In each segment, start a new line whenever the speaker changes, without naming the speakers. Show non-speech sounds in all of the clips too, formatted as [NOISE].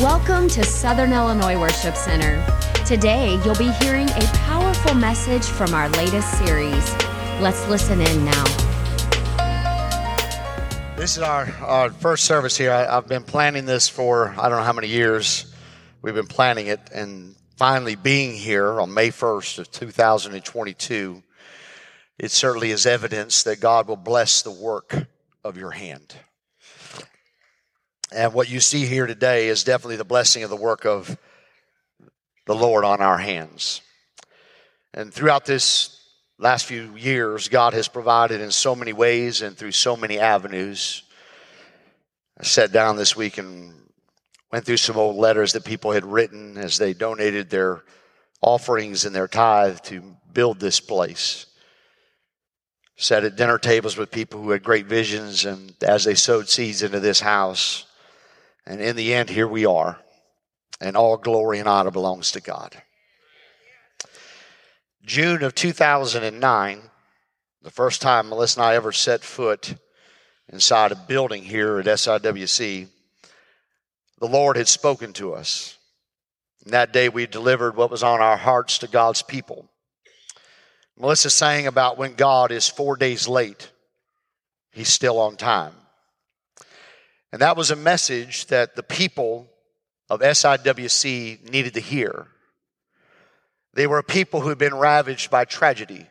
Welcome to Southern Illinois Worship Center. Today, you'll be hearing a powerful message from our latest series. Let's listen in now.
This is our, our first service here. I, I've been planning this for I don't know how many years. We've been planning it, and finally being here on May 1st of 2022, it certainly is evidence that God will bless the work of your hand. And what you see here today is definitely the blessing of the work of the Lord on our hands. And throughout this last few years, God has provided in so many ways and through so many avenues. I sat down this week and went through some old letters that people had written as they donated their offerings and their tithe to build this place. Sat at dinner tables with people who had great visions, and as they sowed seeds into this house, and in the end, here we are. And all glory and honor belongs to God. June of 2009, the first time Melissa and I ever set foot inside a building here at SIWC, the Lord had spoken to us. And that day we delivered what was on our hearts to God's people. Melissa sang about when God is four days late, he's still on time. And that was a message that the people of SIWC needed to hear. They were a people who had been ravaged by tragedy.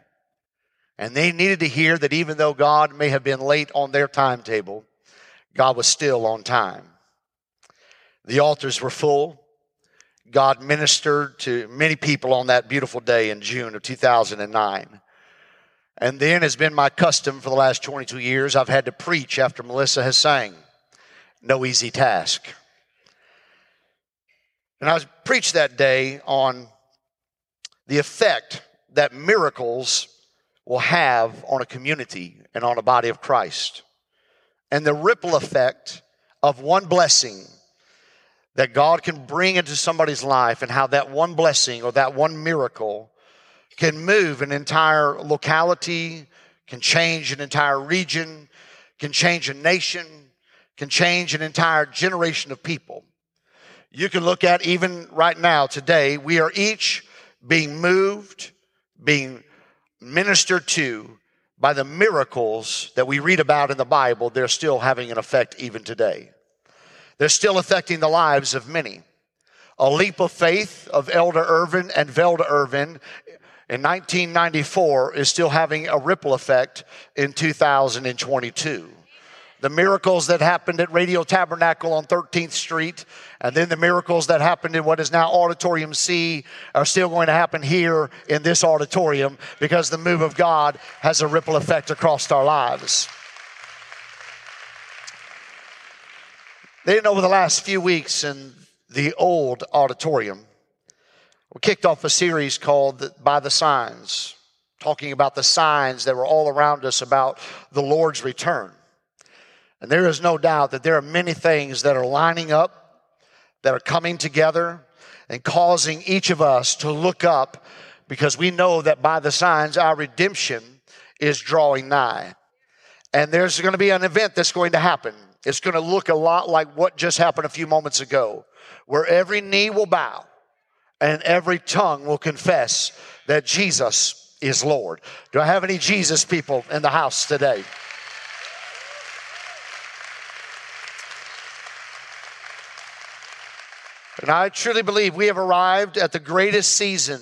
And they needed to hear that even though God may have been late on their timetable, God was still on time. The altars were full. God ministered to many people on that beautiful day in June of 2009. And then, has been my custom for the last 22 years, I've had to preach after Melissa has sang no easy task. And I preached that day on the effect that miracles will have on a community and on a body of Christ. And the ripple effect of one blessing that God can bring into somebody's life and how that one blessing or that one miracle can move an entire locality, can change an entire region, can change a nation, can change an entire generation of people. You can look at even right now, today, we are each being moved, being ministered to by the miracles that we read about in the Bible. They're still having an effect even today. They're still affecting the lives of many. A leap of faith of Elder Irvin and Velda Irvin in 1994 is still having a ripple effect in 2022 the miracles that happened at Radio Tabernacle on 13th Street, and then the miracles that happened in what is now Auditorium C are still going to happen here in this auditorium because the move of God has a ripple effect across our lives. Then, over the last few weeks in the old auditorium, we kicked off a series called By the Signs, talking about the signs that were all around us about the Lord's return. And there is no doubt that there are many things that are lining up, that are coming together, and causing each of us to look up because we know that by the signs our redemption is drawing nigh. And there's going to be an event that's going to happen. It's going to look a lot like what just happened a few moments ago, where every knee will bow and every tongue will confess that Jesus is Lord. Do I have any Jesus people in the house today? And I truly believe we have arrived at the greatest season,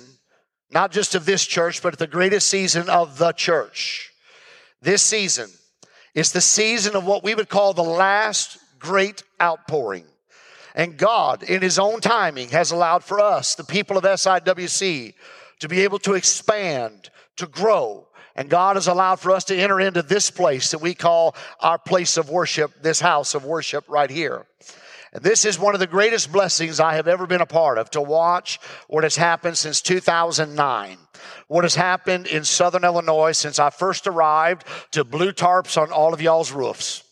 not just of this church, but at the greatest season of the church. This season is the season of what we would call the last great outpouring. And God, in His own timing, has allowed for us, the people of SIWC, to be able to expand, to grow. And God has allowed for us to enter into this place that we call our place of worship, this house of worship right here. This is one of the greatest blessings I have ever been a part of to watch what has happened since 2009. What has happened in Southern Illinois since I first arrived to blue tarps on all of y'all's roofs.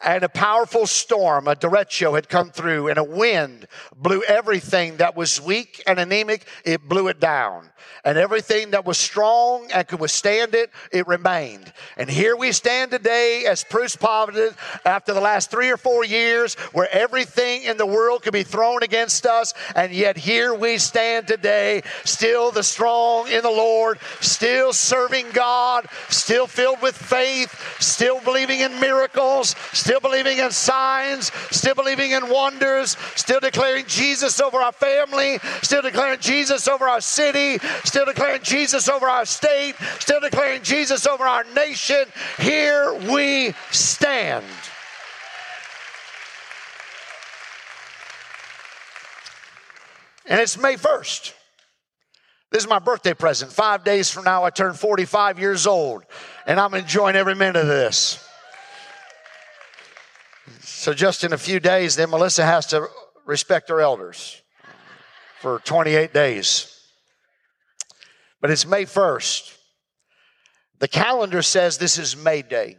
And a powerful storm, a derecho, had come through, and a wind blew everything that was weak and anemic, it blew it down. And everything that was strong and could withstand it, it remained. And here we stand today as Bruce Providence after the last three or four years where everything in the world could be thrown against us. And yet here we stand today, still the strong in the Lord, still serving God, still filled with faith, still believing in miracles, still believing in signs, still believing in wonders, still declaring Jesus over our family, still declaring Jesus over our city, still declaring Jesus over our state, still declaring Jesus over our nation. Here we stand. And it's May 1st. This is my birthday present. Five days from now, I turn 45 years old, and I'm enjoying every minute of this. So, just in a few days, then Melissa has to respect her elders for 28 days. But it's May 1st. The calendar says this is May Day.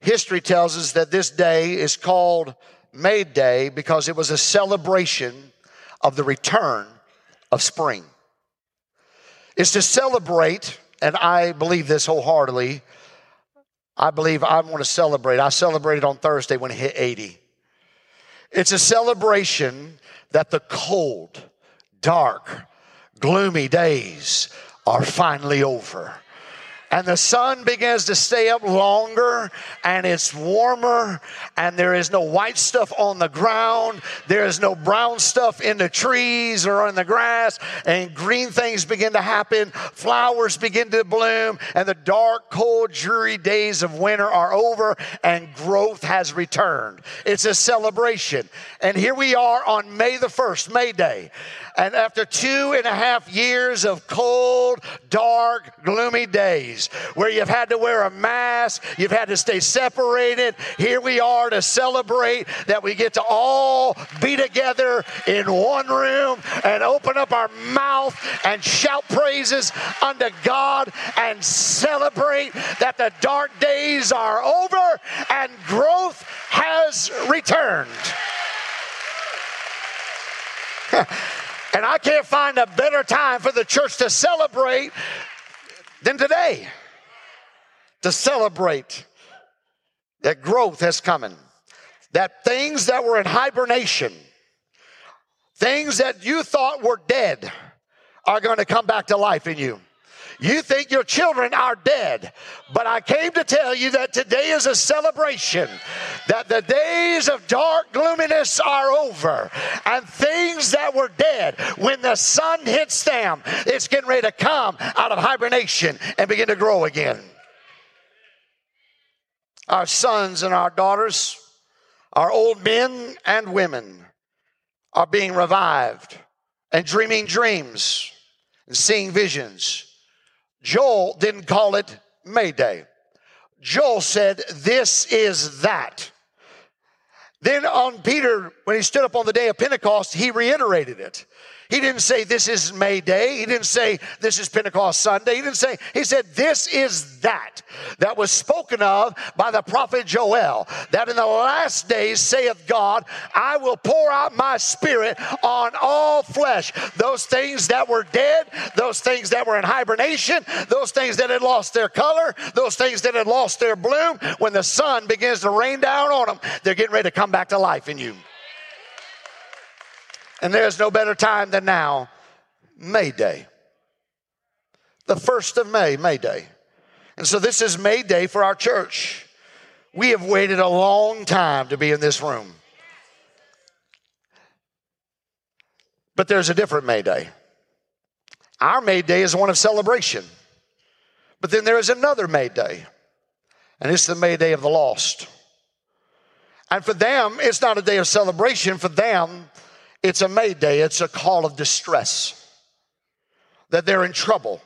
History tells us that this day is called May Day because it was a celebration of the return of spring. It's to celebrate, and I believe this wholeheartedly. I believe I want to celebrate. I celebrated on Thursday when it hit 80. It's a celebration that the cold, dark, gloomy days are finally over and the sun begins to stay up longer and it's warmer and there is no white stuff on the ground. There is no brown stuff in the trees or in the grass. And green things begin to happen. Flowers begin to bloom and the dark cold dreary days of winter are over and growth has returned. It's a celebration. And here we are on may the 1st may day and after two and a half years of cold, dark, gloomy days where you've had to wear a mask, you've had to stay separated, here we are to celebrate that we get to all be together in one room and open up our mouth and shout praises unto God and celebrate that the dark days are over and growth has returned. [LAUGHS] And I can't find a better time for the church to celebrate than today. To celebrate that growth has coming, that things that were in hibernation, things that you thought were dead, are going to come back to life in you. You think your children are dead. But I came to tell you that today is a celebration, that the days of dark gloominess are over, and things that were dead, when the sun hits them, it's getting ready to come out of hibernation and begin to grow again. Our sons and our daughters, our old men and women are being revived and dreaming dreams and seeing visions Joel didn't call it Mayday. Joel said, This is that. Then on Peter, when he stood up on the day of Pentecost, he reiterated it. He didn't say this is May Day. He didn't say this is Pentecost Sunday. He didn't say, he said this is that that was spoken of by the prophet Joel. That in the last days, saith God, I will pour out my spirit on all flesh. Those things that were dead, those things that were in hibernation, those things that had lost their color, those things that had lost their bloom, when the sun begins to rain down on them, they're getting ready to come back to life in you. And there's no better time than now, May Day. The first of May, May Day. And so this is May Day for our church. We have waited a long time to be in this room. But there's a different May Day. Our May Day is one of celebration. But then there is another May Day, and it's the May Day of the lost. And for them, it's not a day of celebration. For them, it's a mayday, it's a call of distress. That they're in trouble,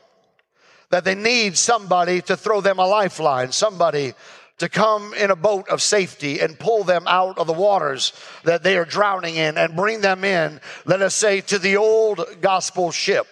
that they need somebody to throw them a lifeline, somebody to come in a boat of safety and pull them out of the waters that they are drowning in and bring them in, let us say, to the old gospel ship.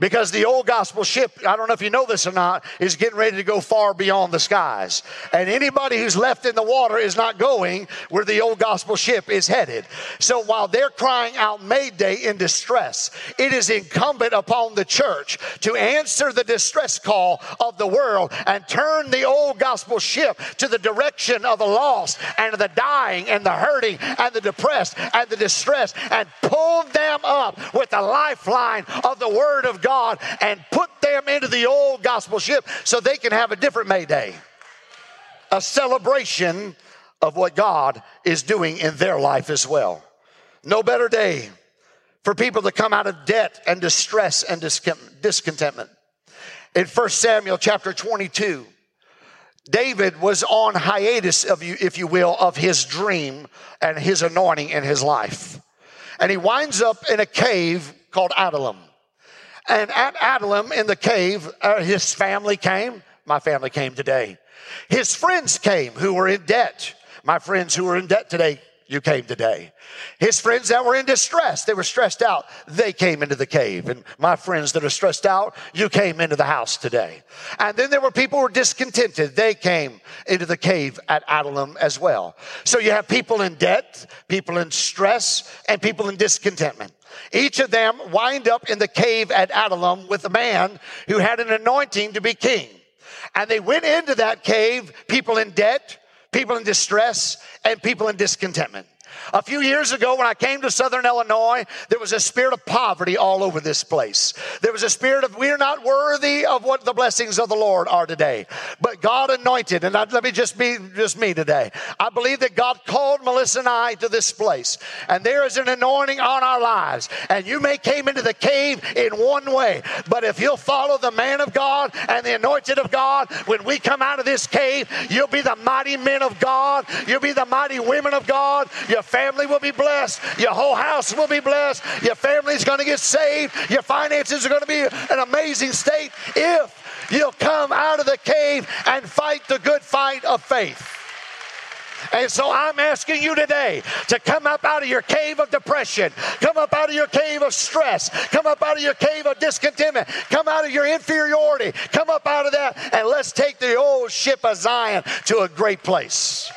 Because the old gospel ship, I don't know if you know this or not, is getting ready to go far beyond the skies. And anybody who's left in the water is not going where the old gospel ship is headed. So while they're crying out Mayday in distress, it is incumbent upon the church to answer the distress call of the world and turn the old gospel ship to the direction of the lost and the dying and the hurting and the depressed and the distressed and pull them up with the lifeline of the word of God God and put them into the old gospel ship so they can have a different Mayday. A celebration of what God is doing in their life as well. No better day for people to come out of debt and distress and discontentment. In 1 Samuel chapter 22, David was on hiatus of you, if you will, of his dream and his anointing in his life. And he winds up in a cave called Adullam. And at Adullam in the cave, uh, his family came. My family came today. His friends came who were in debt. My friends who were in debt today, you came today. His friends that were in distress, they were stressed out, they came into the cave. And my friends that are stressed out, you came into the house today. And then there were people who were discontented, they came into the cave at Adullam as well. So you have people in debt, people in stress, and people in discontentment. Each of them wind up in the cave at Adullam with a man who had an anointing to be king. And they went into that cave, people in debt, people in distress, and people in discontentment. A few years ago, when I came to Southern Illinois, there was a spirit of poverty all over this place. There was a spirit of we're not worthy of what the blessings of the Lord are today. But God anointed, and let me just be just me today. I believe that God called Melissa and I to this place, and there is an anointing on our lives. And you may came into the cave in one way, but if you'll follow the man of God and the anointed of God, when we come out of this cave, you'll be the mighty men of God. You'll be the mighty women of God. Your family will be blessed. Your whole house will be blessed. Your family's going to get saved. Your finances are going to be an amazing state if you'll come out of the cave and fight the good fight of faith. And so I'm asking you today to come up out of your cave of depression, come up out of your cave of stress, come up out of your cave of discontentment, come out of your inferiority, come up out of that, and let's take the old ship of Zion to a great place.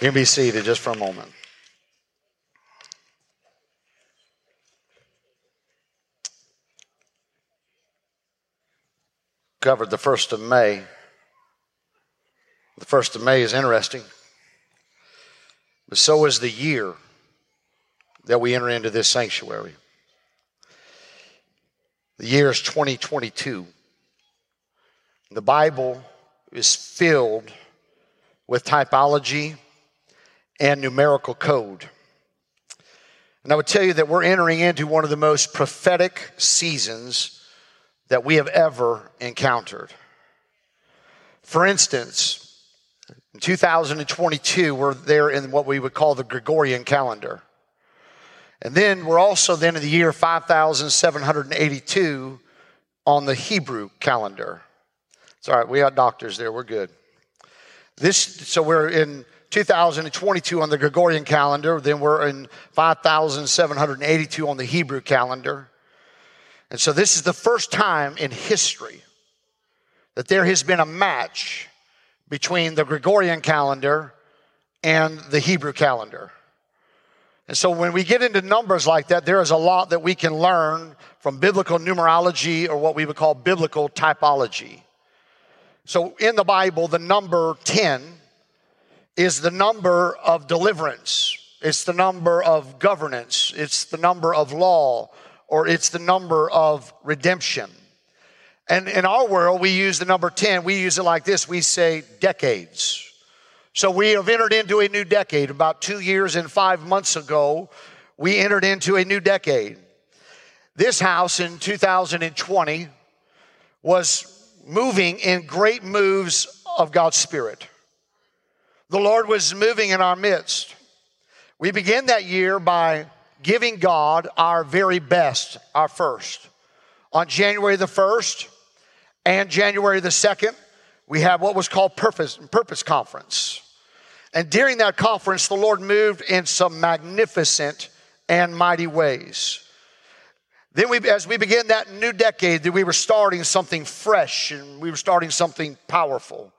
You can be seated just for a moment. Covered the 1st of May. The 1st of May is interesting, but so is the year that we enter into this sanctuary. The year is 2022. The Bible is filled with typology and numerical code. And I would tell you that we're entering into one of the most prophetic seasons that we have ever encountered. For instance, in 2022, we're there in what we would call the Gregorian calendar. And then we're also then in the year 5782 on the Hebrew calendar. It's all right, we got doctors there, we're good. This so we're in 2022 on the Gregorian calendar. Then we're in 5,782 on the Hebrew calendar. And so this is the first time in history that there has been a match between the Gregorian calendar and the Hebrew calendar. And so when we get into numbers like that, there is a lot that we can learn from biblical numerology or what we would call biblical typology. So in the Bible, the number 10 is the number of deliverance, it's the number of governance, it's the number of law, or it's the number of redemption. And in our world, we use the number 10, we use it like this we say decades. So we have entered into a new decade. About two years and five months ago, we entered into a new decade. This house in 2020 was moving in great moves of God's Spirit the Lord was moving in our midst. We began that year by giving God our very best, our first. On January the 1st and January the 2nd, we had what was called Purpose, Purpose Conference. And during that conference, the Lord moved in some magnificent and mighty ways. Then we, as we began that new decade, that we were starting something fresh and we were starting something powerful.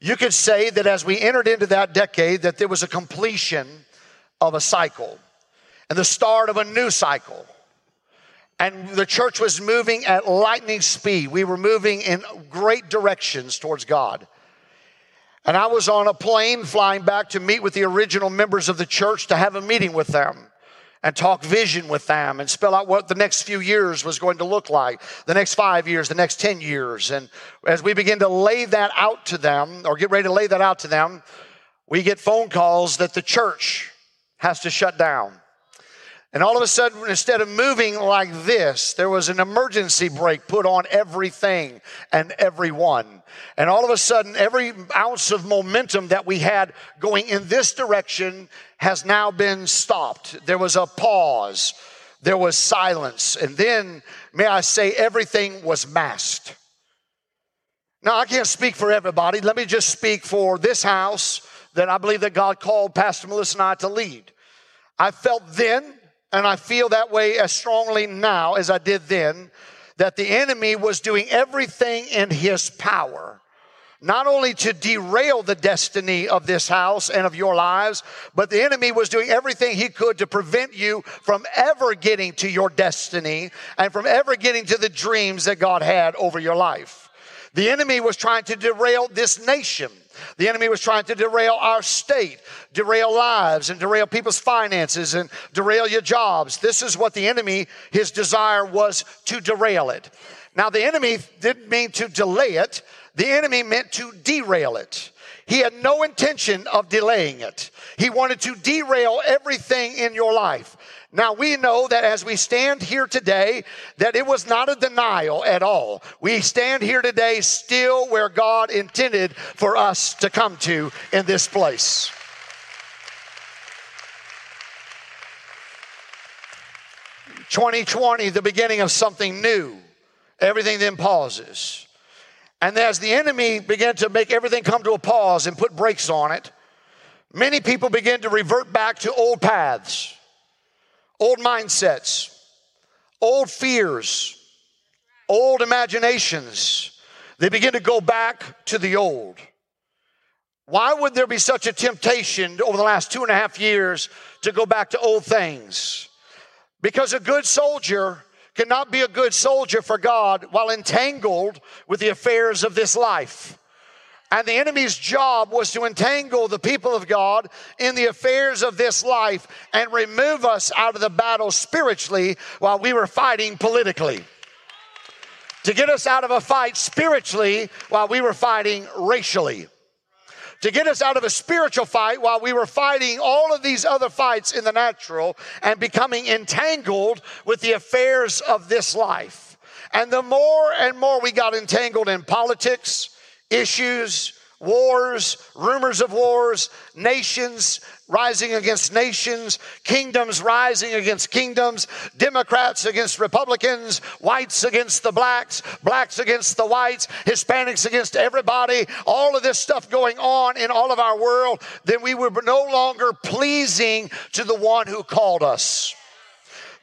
You could say that as we entered into that decade, that there was a completion of a cycle and the start of a new cycle. And the church was moving at lightning speed. We were moving in great directions towards God. And I was on a plane flying back to meet with the original members of the church to have a meeting with them and talk vision with them and spell out what the next few years was going to look like, the next five years, the next 10 years. And as we begin to lay that out to them or get ready to lay that out to them, we get phone calls that the church has to shut down. And all of a sudden, instead of moving like this, there was an emergency brake put on everything and everyone. And all of a sudden, every ounce of momentum that we had going in this direction has now been stopped. There was a pause, there was silence. And then, may I say, everything was masked. Now, I can't speak for everybody. Let me just speak for this house that I believe that God called Pastor Melissa and I to lead. I felt then and I feel that way as strongly now as I did then, that the enemy was doing everything in his power not only to derail the destiny of this house and of your lives, but the enemy was doing everything he could to prevent you from ever getting to your destiny and from ever getting to the dreams that God had over your life. The enemy was trying to derail this nation. The enemy was trying to derail our state, derail lives, and derail people's finances, and derail your jobs. This is what the enemy, his desire was to derail it. Now, the enemy didn't mean to delay it, the enemy meant to derail it. He had no intention of delaying it. He wanted to derail everything in your life. Now we know that as we stand here today, that it was not a denial at all. We stand here today still where God intended for us to come to in this place. Twenty twenty, the beginning of something new. Everything then pauses. And as the enemy began to make everything come to a pause and put brakes on it, many people began to revert back to old paths old mindsets, old fears, old imaginations. They begin to go back to the old. Why would there be such a temptation over the last two and a half years to go back to old things? Because a good soldier cannot be a good soldier for God while entangled with the affairs of this life. And the enemy's job was to entangle the people of God in the affairs of this life and remove us out of the battle spiritually while we were fighting politically. To get us out of a fight spiritually while we were fighting racially to get us out of a spiritual fight while we were fighting all of these other fights in the natural and becoming entangled with the affairs of this life. And the more and more we got entangled in politics, issues, wars, rumors of wars, nations rising against nations, kingdoms rising against kingdoms, Democrats against Republicans, whites against the blacks, blacks against the whites, Hispanics against everybody, all of this stuff going on in all of our world, then we were no longer pleasing to the one who called us.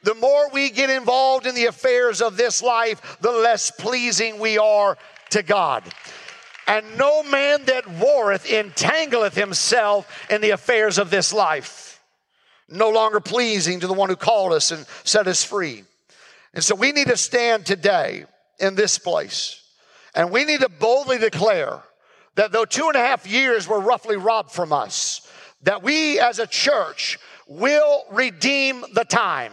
The more we get involved in the affairs of this life, the less pleasing we are to God. And no man that warreth entangleth himself in the affairs of this life, no longer pleasing to the one who called us and set us free. And so we need to stand today in this place and we need to boldly declare that though two and a half years were roughly robbed from us, that we as a church will redeem the time.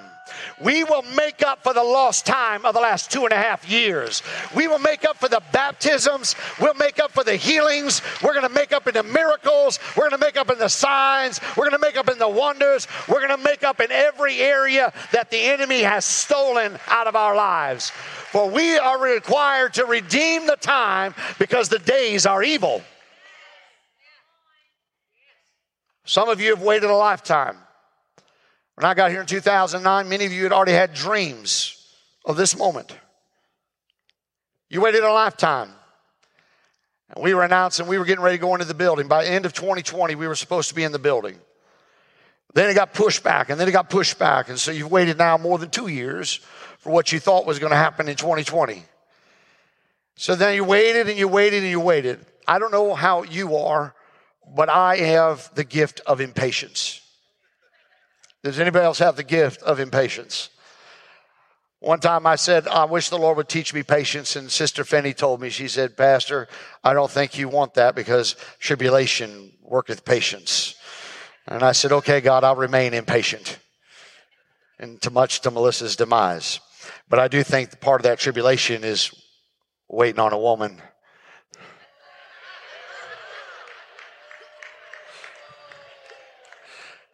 We will make up for the lost time of the last two and a half years. We will make up for the baptisms. We'll make up for the healings. We're going to make up in the miracles. We're going to make up in the signs. We're going to make up in the wonders. We're going to make up in every area that the enemy has stolen out of our lives. For we are required to redeem the time because the days are evil. Some of you have waited a lifetime. When I got here in 2009, many of you had already had dreams of this moment. You waited a lifetime. And we were announcing we were getting ready to go into the building. By the end of 2020, we were supposed to be in the building. Then it got pushed back, and then it got pushed back. And so you've waited now more than two years for what you thought was going to happen in 2020. So then you waited and you waited and you waited. I don't know how you are, but I have the gift of impatience. Does anybody else have the gift of impatience? One time I said, I wish the Lord would teach me patience. And Sister Finney told me, she said, Pastor, I don't think you want that because tribulation worketh patience. And I said, okay, God, I'll remain impatient. And to much to Melissa's demise. But I do think part of that tribulation is waiting on a woman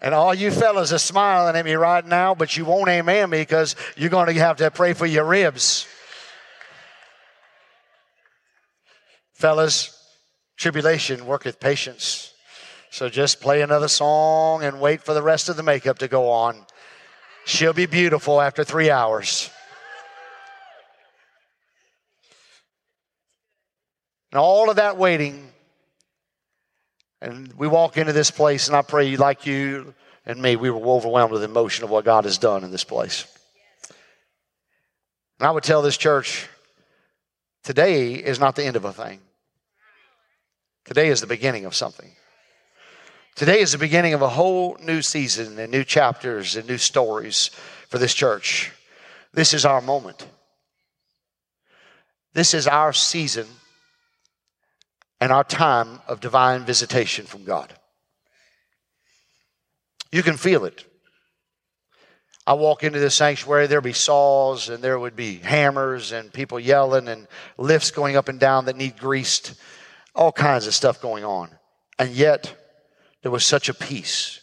And all you fellas are smiling at me right now, but you won't amen me because you're going to have to pray for your ribs. Fellas, tribulation worketh patience. So just play another song and wait for the rest of the makeup to go on. She'll be beautiful after three hours. And all of that waiting and we walk into this place, and I pray, like you and me, we were overwhelmed with emotion of what God has done in this place. And I would tell this church today is not the end of a thing, today is the beginning of something. Today is the beginning of a whole new season and new chapters and new stories for this church. This is our moment. This is our season and our time of divine visitation from God. You can feel it. I walk into the sanctuary, there'd be saws and there would be hammers and people yelling and lifts going up and down that need greased, all kinds of stuff going on. And yet, there was such a peace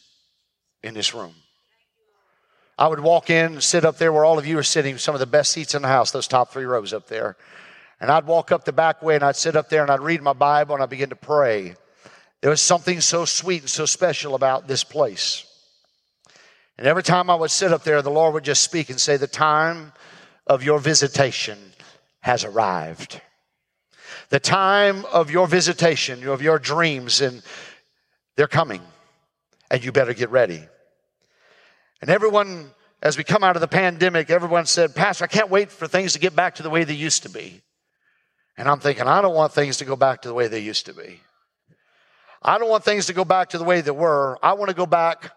in this room. I would walk in, and sit up there where all of you are sitting, some of the best seats in the house, those top three rows up there. And I'd walk up the back way and I'd sit up there and I'd read my Bible and I'd begin to pray. There was something so sweet and so special about this place. And every time I would sit up there, the Lord would just speak and say, The time of your visitation has arrived. The time of your visitation, of your dreams, and they're coming. And you better get ready. And everyone, as we come out of the pandemic, everyone said, Pastor, I can't wait for things to get back to the way they used to be. And I'm thinking, I don't want things to go back to the way they used to be. I don't want things to go back to the way they were. I want to go back,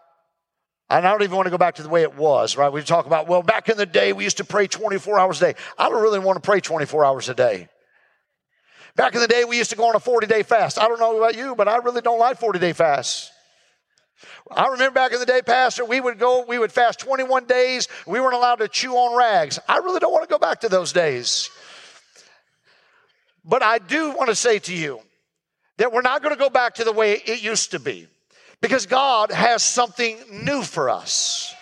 and I don't even want to go back to the way it was, right? We talk about, well, back in the day, we used to pray 24 hours a day. I don't really want to pray 24 hours a day. Back in the day, we used to go on a 40 day fast. I don't know about you, but I really don't like 40 day fasts. I remember back in the day, Pastor, we would go, we would fast 21 days. We weren't allowed to chew on rags. I really don't want to go back to those days. But I do want to say to you that we're not going to go back to the way it used to be because God has something new for us.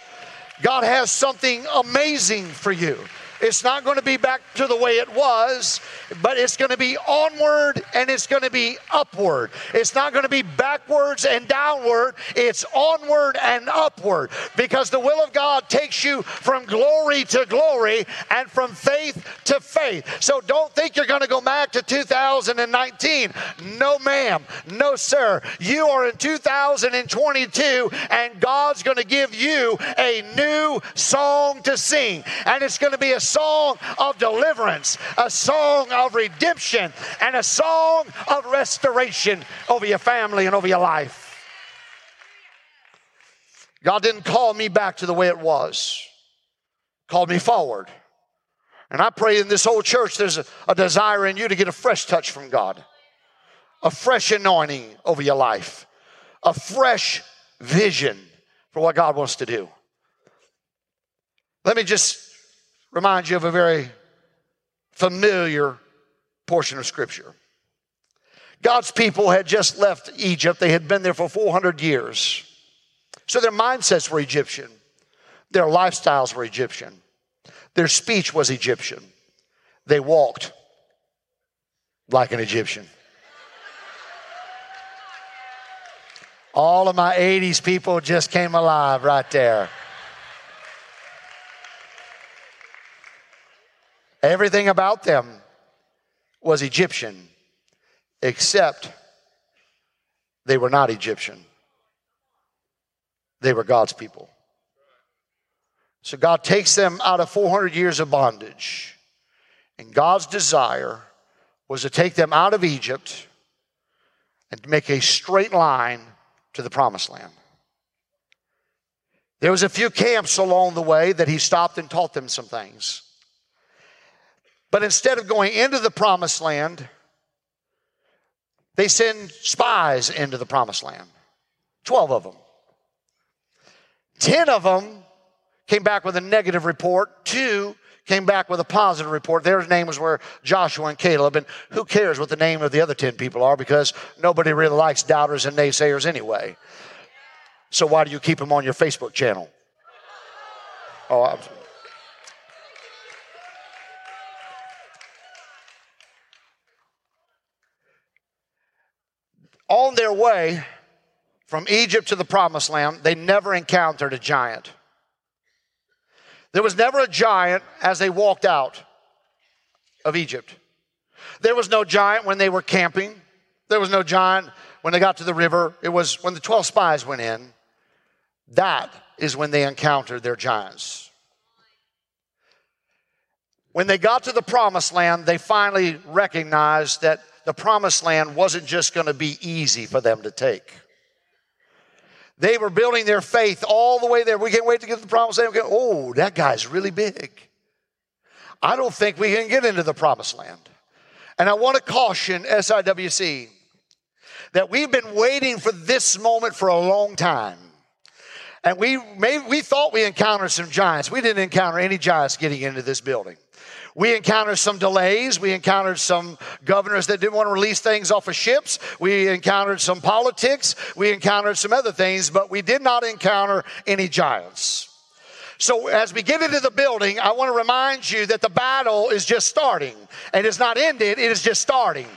God has something amazing for you. It's not going to be back to the way it was, but it's going to be onward and it's going to be upward. It's not going to be backwards and downward, it's onward and upward because the will of God takes you from glory to glory and from faith to faith. So don't think you're going to go back to 2019. No, ma'am. No, sir. You are in 2022 and God's going to give you a new song to sing. And it's going to be a song of deliverance, a song of redemption, and a song of restoration over your family and over your life. God didn't call me back to the way it was, called me forward. And I pray in this old church there's a, a desire in you to get a fresh touch from God, a fresh anointing over your life, a fresh vision for what God wants to do. Let me just remind you of a very familiar portion of Scripture. God's people had just left Egypt, they had been there for 400 years. So their mindsets were Egyptian, their lifestyles were Egyptian, their speech was Egyptian. They walked like an Egyptian. All of my 80s people just came alive right there. Everything about them was Egyptian. except they were not Egyptian. They were God's people. So God takes them out of 400 years of bondage. And God's desire was to take them out of Egypt and make a straight line to the promised land. There was a few camps along the way that he stopped and taught them some things. But instead of going into the promised land, they send spies into the promised land. 12 of them. 10 of them came back with a negative report. Two came back with a positive report. Their names were Joshua and Caleb. And who cares what the name of the other 10 people are because nobody really likes doubters and naysayers anyway. So why do you keep them on your Facebook channel? Oh, I'm, on their way from Egypt to the promised land, they never encountered a giant. There was never a giant as they walked out of Egypt. There was no giant when they were camping. There was no giant when they got to the river. It was when the 12 spies went in. That is when they encountered their giants. When they got to the promised land, they finally recognized that the promised land wasn't just going to be easy for them to take. They were building their faith all the way there. We can't wait to get to the promised land. oh, that guy's really big. I don't think we can get into the promised land. And I want to caution SIWC that we've been waiting for this moment for a long time. And we, may, we thought we encountered some giants. We didn't encounter any giants getting into this building. We encountered some delays. We encountered some governors that didn't want to release things off of ships. We encountered some politics. We encountered some other things, but we did not encounter any giants. So, as we get into the building, I want to remind you that the battle is just starting and it's not ended, it is just starting.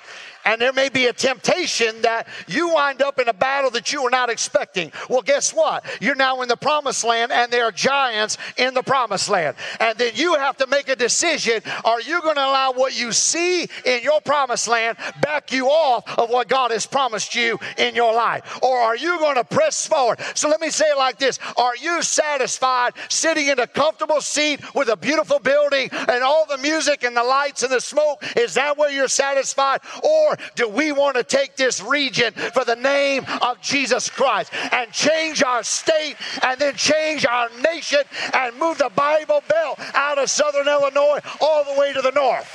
And there may be a temptation that you wind up in a battle that you were not expecting. Well, guess what? You're now in the promised land and there are giants in the promised land. And then you have to make a decision. Are you going to allow what you see in your promised land back you off of what God has promised you in your life? Or are you going to press forward? So let me say it like this. Are you satisfied sitting in a comfortable seat with a beautiful building and all the music and the lights and the smoke? Is that where you're satisfied? Or do we want to take this region for the name of Jesus Christ and change our state and then change our nation and move the Bible Belt out of southern Illinois all the way to the north?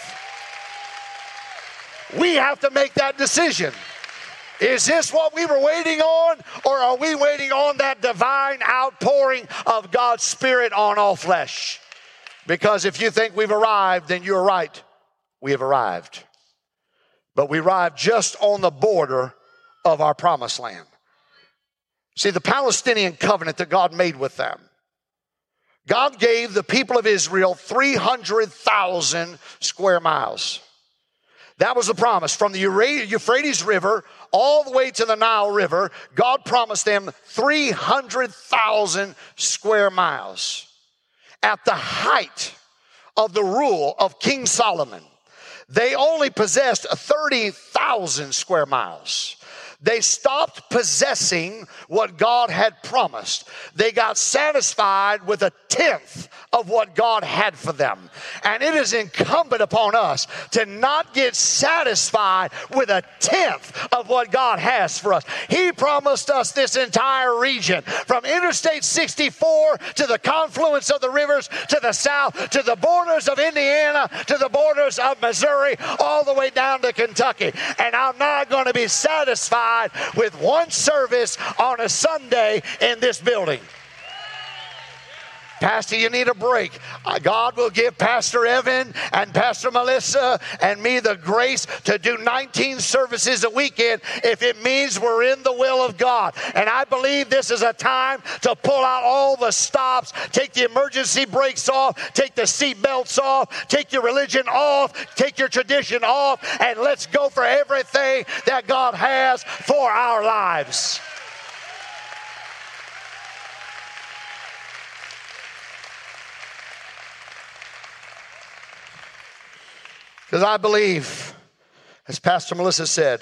We have to make that decision. Is this what we were waiting on, or are we waiting on that divine outpouring of God's Spirit on all flesh? Because if you think we've arrived, then you're right. We have arrived but we arrived just on the border of our promised land. See, the Palestinian covenant that God made with them, God gave the people of Israel 300,000 square miles. That was the promise. From the Euphrates River all the way to the Nile River, God promised them 300,000 square miles. At the height of the rule of King Solomon, they only possessed 30,000 square miles. They stopped possessing what God had promised. They got satisfied with a tenth of what God had for them. And it is incumbent upon us to not get satisfied with a tenth of what God has for us. He promised us this entire region from Interstate 64 to the confluence of the rivers to the south to the borders of Indiana to the borders of Missouri all the way down to Kentucky. And I'm not going to be satisfied with one service on a Sunday in this building. Pastor, you need a break. Uh, God will give Pastor Evan and Pastor Melissa and me the grace to do 19 services a weekend if it means we're in the will of God. And I believe this is a time to pull out all the stops, take the emergency brakes off, take the seat belts off, take your religion off, take your tradition off, and let's go for everything that God has for our lives. Because I believe, as Pastor Melissa said,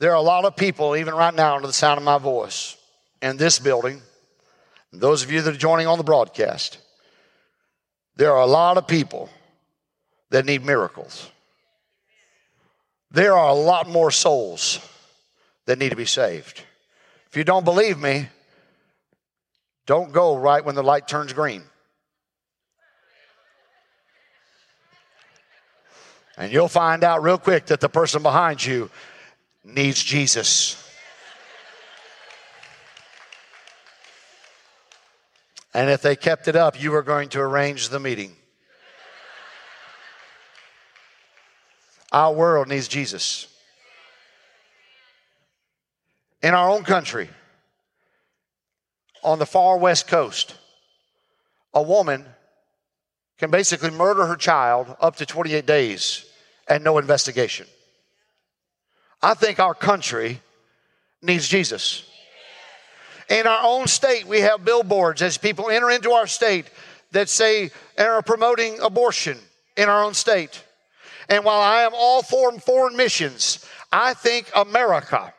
There are a lot of people, even right now, under the sound of my voice, in this building, those of you that are joining on the broadcast, there are a lot of people that need miracles. There are a lot more souls that need to be saved. If you don't believe me, don't go right when the light turns green. And you'll find out real quick that the person behind you needs Jesus. And if they kept it up, you were going to arrange the meeting. Our world needs Jesus. In our own country, on the far west coast, a woman can basically murder her child up to 28 days and no investigation. I think our country needs Jesus. In our own state, we have billboards as people enter into our state that say and are promoting abortion in our own state. And while I am all for foreign missions, I think America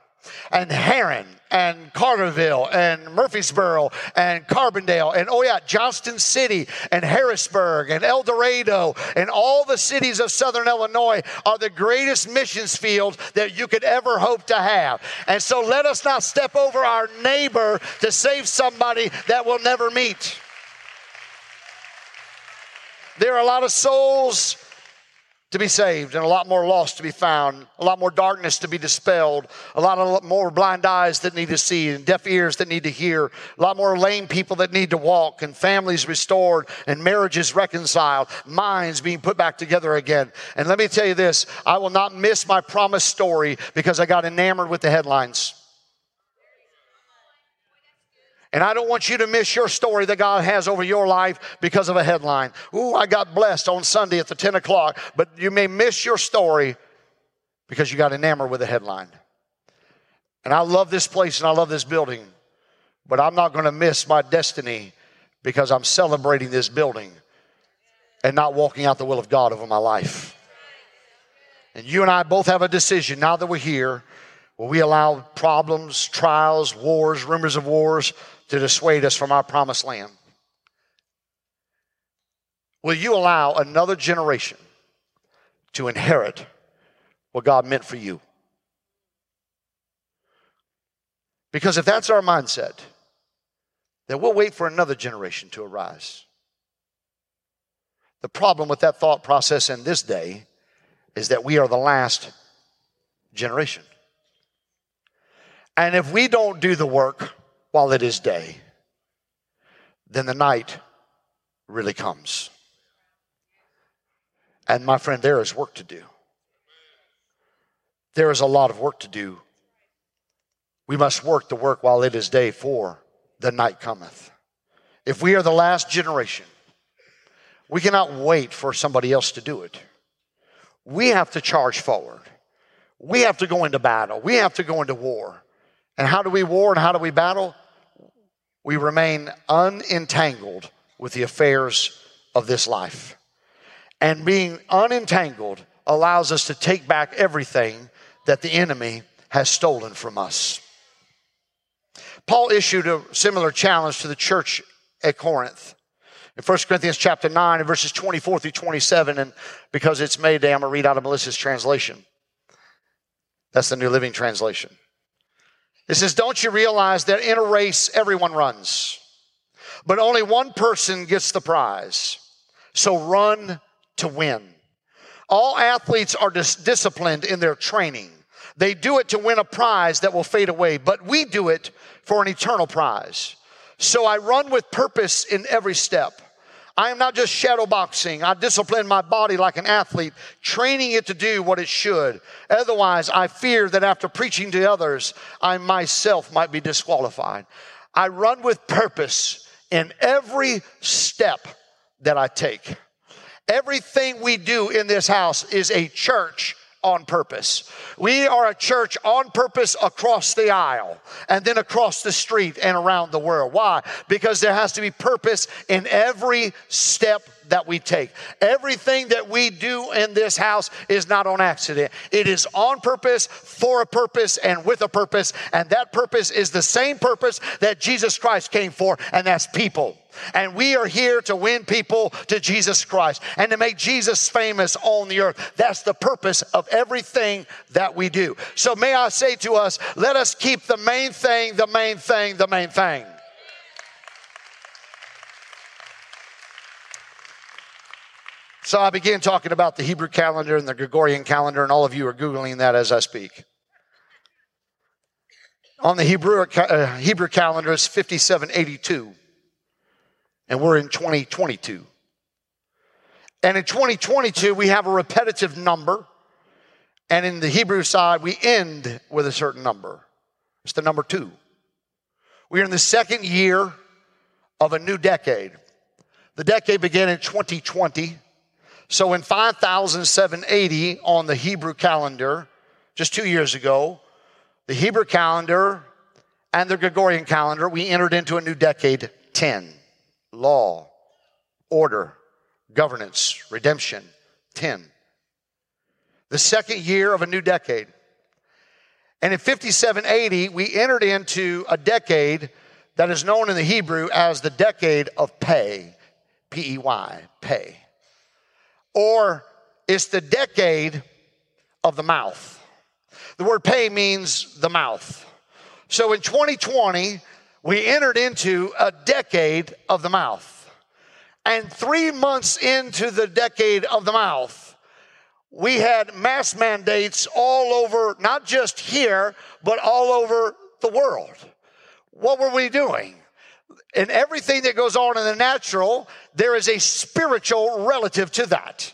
and Herrin and Carterville and Murfreesboro and Carbondale and oh yeah, Johnston City and Harrisburg and El Dorado and all the cities of Southern Illinois are the greatest missions field that you could ever hope to have. And so let us not step over our neighbor to save somebody that we'll never meet. There are a lot of souls to be saved and a lot more lost to be found, a lot more darkness to be dispelled, a lot of more blind eyes that need to see and deaf ears that need to hear, a lot more lame people that need to walk and families restored and marriages reconciled, minds being put back together again. And let me tell you this, I will not miss my promised story because I got enamored with the headlines. And I don't want you to miss your story that God has over your life because of a headline. Ooh, I got blessed on Sunday at the 10 o'clock, but you may miss your story because you got enamored with a headline. And I love this place and I love this building, but I'm not going to miss my destiny because I'm celebrating this building and not walking out the will of God over my life. And you and I both have a decision now that we're here. Will we allow problems, trials, wars, rumors of wars to dissuade us from our promised land? Will you allow another generation to inherit what God meant for you? Because if that's our mindset, then we'll wait for another generation to arise. The problem with that thought process in this day is that we are the last generation. And if we don't do the work, while it is day, then the night really comes. And my friend, there is work to do. There is a lot of work to do. We must work the work while it is day, for the night cometh. If we are the last generation, we cannot wait for somebody else to do it. We have to charge forward. We have to go into battle. We have to go into war. And how do we war and how do we battle? We remain unentangled with the affairs of this life. And being unentangled allows us to take back everything that the enemy has stolen from us. Paul issued a similar challenge to the church at Corinth. In 1 Corinthians chapter 9 and verses 24 through 27, and because it's May Day, I'm going to read out of Melissa's translation. That's the New Living Translation. It says, Don't you realize that in a race, everyone runs, but only one person gets the prize? So run to win. All athletes are dis- disciplined in their training. They do it to win a prize that will fade away, but we do it for an eternal prize. So I run with purpose in every step. I am not just shadow boxing. I discipline my body like an athlete, training it to do what it should. Otherwise, I fear that after preaching to others, I myself might be disqualified. I run with purpose in every step that I take. Everything we do in this house is a church on purpose. We are a church on purpose across the aisle and then across the street and around the world. Why? Because there has to be purpose in every step that we take. Everything that we do in this house is not on accident. It is on purpose, for a purpose, and with a purpose. And that purpose is the same purpose that Jesus Christ came for, and that's people. And we are here to win people to Jesus Christ and to make Jesus famous on the earth. That's the purpose of everything that we do. So may I say to us, let us keep the main thing, the main thing, the main thing. So I began talking about the Hebrew calendar and the Gregorian calendar, and all of you are Googling that as I speak. On the Hebrew, uh, Hebrew calendar, it's 5782 and we're in 2022. And in 2022, we have a repetitive number. And in the Hebrew side, we end with a certain number. It's the number two. We're in the second year of a new decade. The decade began in 2020. So in 5780 on the Hebrew calendar, just two years ago, the Hebrew calendar and the Gregorian calendar, we entered into a new decade 10 law, order, governance, redemption. 10. The second year of a new decade. And in 5780, we entered into a decade that is known in the Hebrew as the decade of pay, P E Y, pay. Or it's the decade of the mouth. The word pay means the mouth. So in 2020, we entered into a decade of the mouth. And three months into the decade of the mouth, we had mass mandates all over, not just here, but all over the world. What were we doing? In everything that goes on in the natural, there is a spiritual relative to that.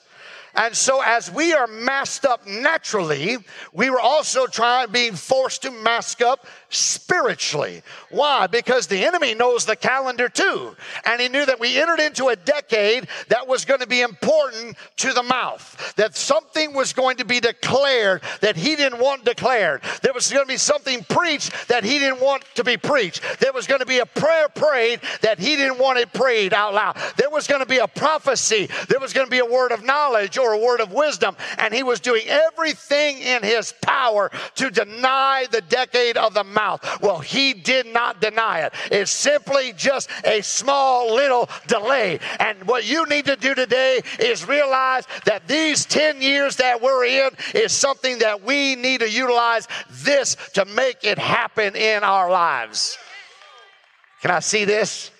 And so as we are masked up naturally, we were also trying, being forced to mask up spiritually. Why? Because the enemy knows the calendar too. And he knew that we entered into a decade that was going to be important to the mouth. That something was going to be declared that he didn't want declared. There was going to be something preached that he didn't want to be preached. There was going to be a prayer prayed that he didn't want it prayed out loud. There was going to be a prophecy. There was going to be a word of knowledge or a word of wisdom. And he was doing everything in his power to deny the decade of the mouth. Well, he did not deny it. It's simply just a small little delay. And what you need to do today is realize that these 10 years that we're in is something that we need to utilize this to make it happen in our lives. Can I see this?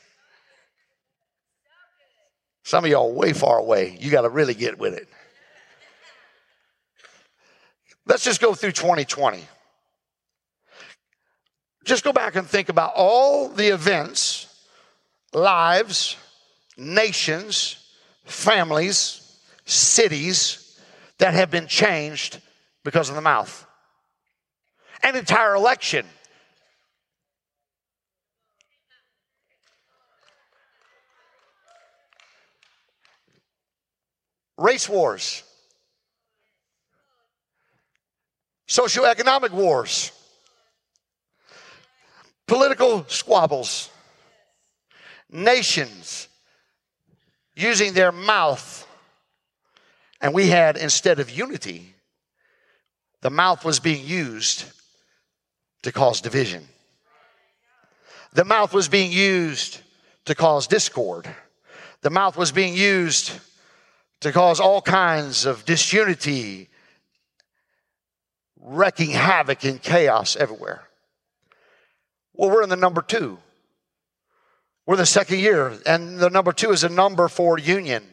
Some of y'all way far away. You got to really get with it. Let's just go through 2020. Just go back and think about all the events, lives, nations, families, cities that have been changed because of the mouth. An entire election. Race wars. socioeconomic wars, political squabbles, nations using their mouth. And we had, instead of unity, the mouth was being used to cause division. The mouth was being used to cause discord. The mouth was being used to cause all kinds of disunity wrecking havoc and chaos everywhere. Well, we're in the number two. We're the second year, and the number two is a number for union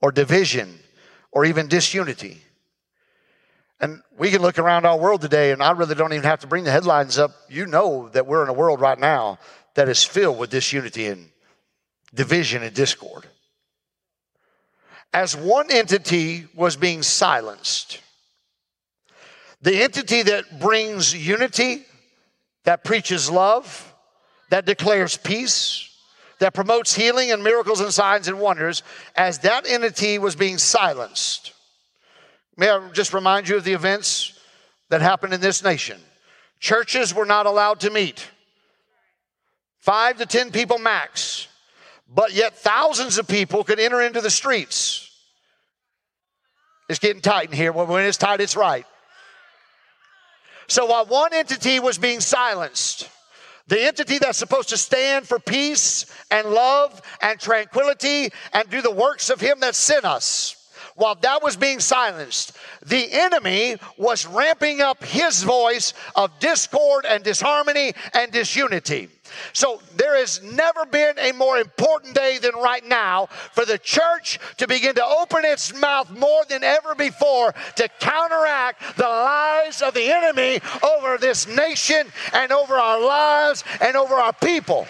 or division or even disunity. And we can look around our world today, and I really don't even have to bring the headlines up. You know that we're in a world right now that is filled with disunity and division and discord. As one entity was being silenced, the entity that brings unity, that preaches love, that declares peace, that promotes healing and miracles and signs and wonders, as that entity was being silenced. May I just remind you of the events that happened in this nation? Churches were not allowed to meet. Five to ten people max. but yet thousands of people could enter into the streets. It's getting tight in here. When it's tight, it's right. So while one entity was being silenced, the entity that's supposed to stand for peace and love and tranquility and do the works of Him that sent us, while that was being silenced, the enemy was ramping up his voice of discord and disharmony and disunity. So there has never been a more important day than right now for the church to begin to open its mouth more than ever before to counteract the lies of the enemy over this nation and over our lives and over our people.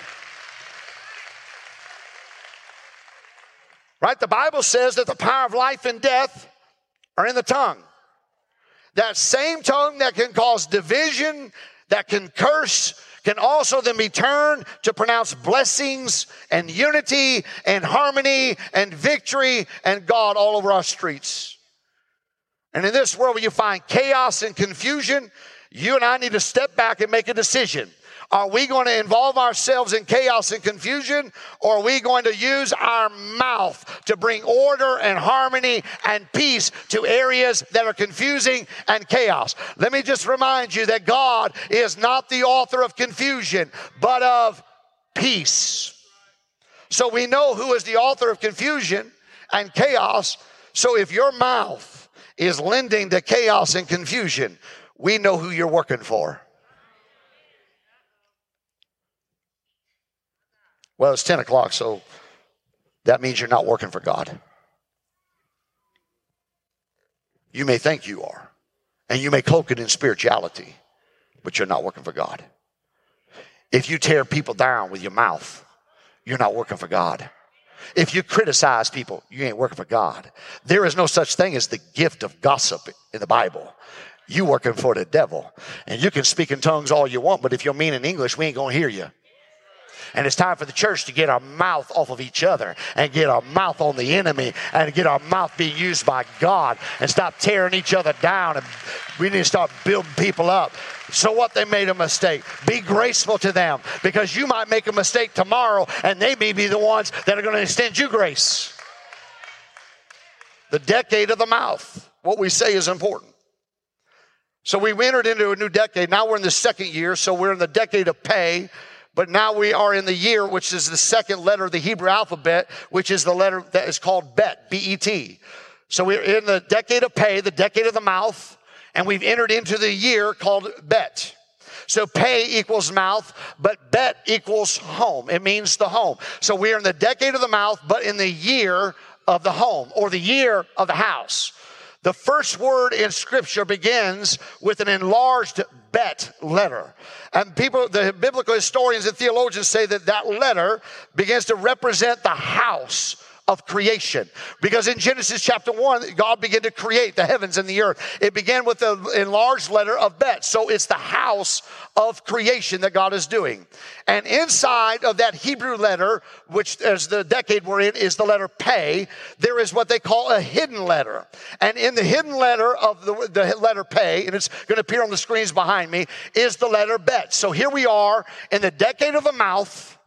Right? The Bible says that the power of life and death are in the tongue. That same tongue that can cause division, that can curse, can also then be turned to pronounce blessings and unity and harmony and victory and God all over our streets. And in this world where you find chaos and confusion, you and I need to step back and make a decision. Are we going to involve ourselves in chaos and confusion, or are we going to use our mouth to bring order and harmony and peace to areas that are confusing and chaos? Let me just remind you that God is not the author of confusion, but of peace. So we know who is the author of confusion and chaos. So if your mouth is lending to chaos and confusion, we know who you're working for. Well, it's 10 o'clock, so that means you're not working for God. You may think you are, and you may cloak it in spirituality, but you're not working for God. If you tear people down with your mouth, you're not working for God. If you criticize people, you ain't working for God. There is no such thing as the gift of gossip in the Bible. You working for the devil. And you can speak in tongues all you want, but if you're mean in English, we ain't gonna hear you. And it's time for the church to get our mouth off of each other and get our mouth on the enemy and get our mouth being used by God and stop tearing each other down. And we need to start building people up. So what? They made a mistake. Be graceful to them because you might make a mistake tomorrow and they may be the ones that are going to extend you grace. The decade of the mouth. What we say is important. So we entered into a new decade. Now we're in the second year, so we're in the decade of pay. But now we are in the year, which is the second letter of the Hebrew alphabet, which is the letter that is called Bet, B E T. So we're in the decade of pay, the decade of the mouth, and we've entered into the year called Bet. So pay equals mouth, but bet equals home. It means the home. So we are in the decade of the mouth, but in the year of the home or the year of the house. The first word in scripture begins with an enlarged bet letter. And people, the biblical historians and theologians say that that letter begins to represent the house of creation. Because in Genesis chapter 1, God began to create the heavens and the earth. It began with the enlarged letter of Bet. So it's the house of creation that God is doing. And inside of that Hebrew letter, which as the decade we're in is the letter Pay, there is what they call a hidden letter. And in the hidden letter of the, the letter Pay, and it's going to appear on the screens behind me, is the letter Bet. So here we are in the decade of the mouth,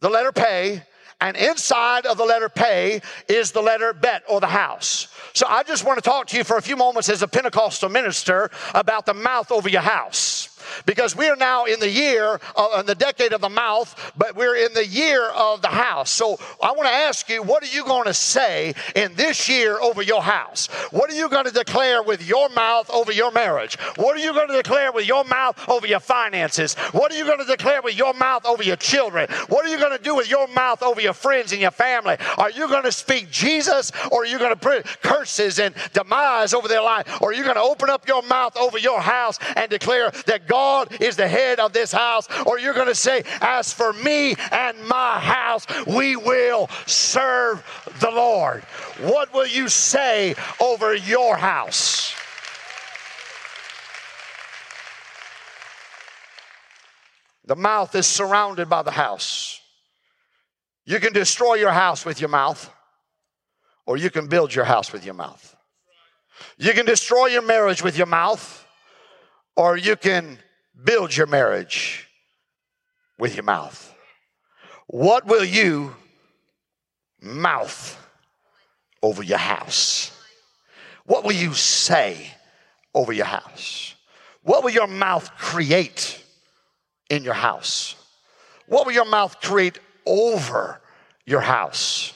the letter Pay, and inside of the letter pay is the letter bet or the house. So I just want to talk to you for a few moments as a Pentecostal minister about the mouth over your house because we are now in the year, uh, in the decade of the mouth, but we're in the year of the house. So I want to ask you, what are you going to say in this year over your house? What are you going to declare with your mouth over your marriage? What are you going to declare with your mouth over your finances? What are you going to declare with your mouth over your children? What are you going to do with your mouth over your friends and your family? Are you going to speak Jesus or are you going to put curses and demise over their life? Or are you going to open up your mouth over your house and declare that God God is the head of this house, or you're going to say, As for me and my house, we will serve the Lord. What will you say over your house? The mouth is surrounded by the house. You can destroy your house with your mouth, or you can build your house with your mouth. You can destroy your marriage with your mouth, or you can build your marriage with your mouth. What will you mouth over your house? What will you say over your house? What will your mouth create in your house? What will your mouth create over your house?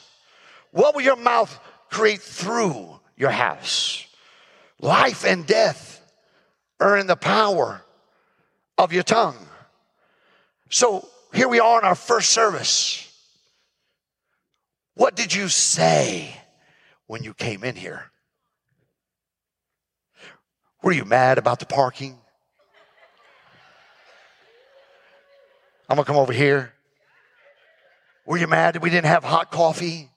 What will your mouth create through your house? Life and death are in the power of your tongue. So here we are in our first service. What did you say when you came in here? Were you mad about the parking? I'm gonna come over here. Were you mad that we didn't have hot coffee?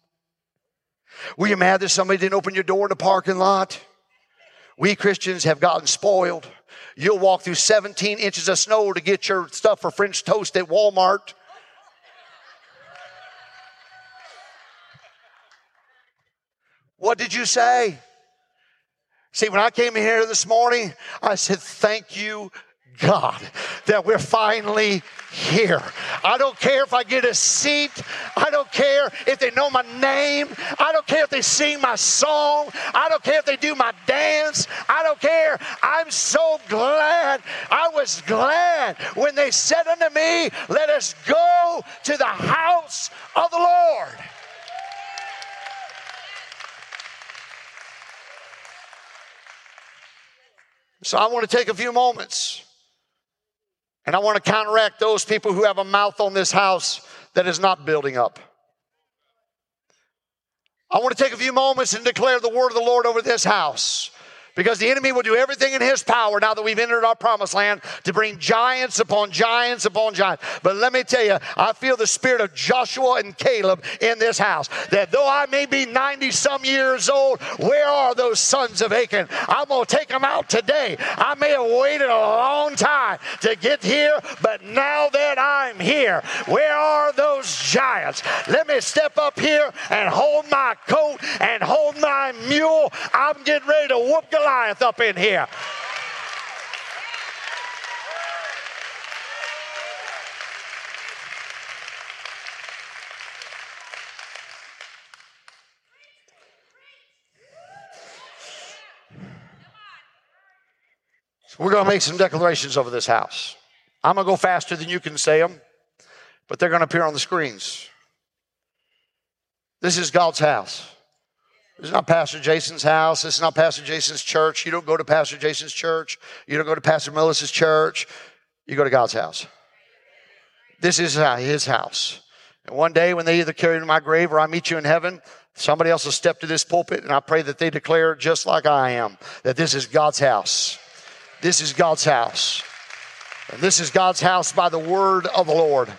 Were you mad that somebody didn't open your door in the parking lot? We Christians have gotten spoiled. You'll walk through 17 inches of snow to get your stuff for French toast at Walmart. What did you say? See, when I came in here this morning, I said, Thank you, God, that we're finally here. I don't care if I get a seat. I don't care if they know my name. I don't care if they sing my song. I don't care if they do my dance. I don't care. I'm so glad. I was glad when they said unto me, Let us go to the house of the Lord. So I want to take a few moments and I want to counteract those people who have a mouth on this house that is not building up. I want to take a few moments and declare the word of the Lord over this house. Because the enemy will do everything in his power now that we've entered our promised land to bring giants upon giants upon giants. But let me tell you, I feel the spirit of Joshua and Caleb in this house. That though I may be 90 some years old, where are those sons of Anak? I'm going to take them out today. I may have waited a long time to get here, but now that I'm here, where are those giants? Let me step up here and hold my coat and hold my mule. I'm getting ready to whoop Goliath up in here. We're going to make some declarations over this house. I'm going to go faster than you can say them, but they're going to appear on the screens. This is God's house. This is not Pastor Jason's house. This is not Pastor Jason's church. You don't go to Pastor Jason's church. You don't go to Pastor Melissa's church. You go to God's house. This is his house. And one day when they either carry me to my grave or I meet you in heaven, somebody else will step to this pulpit and I pray that they declare just like I am that this is God's house. This is God's house. And this is God's house by the word of the Lord.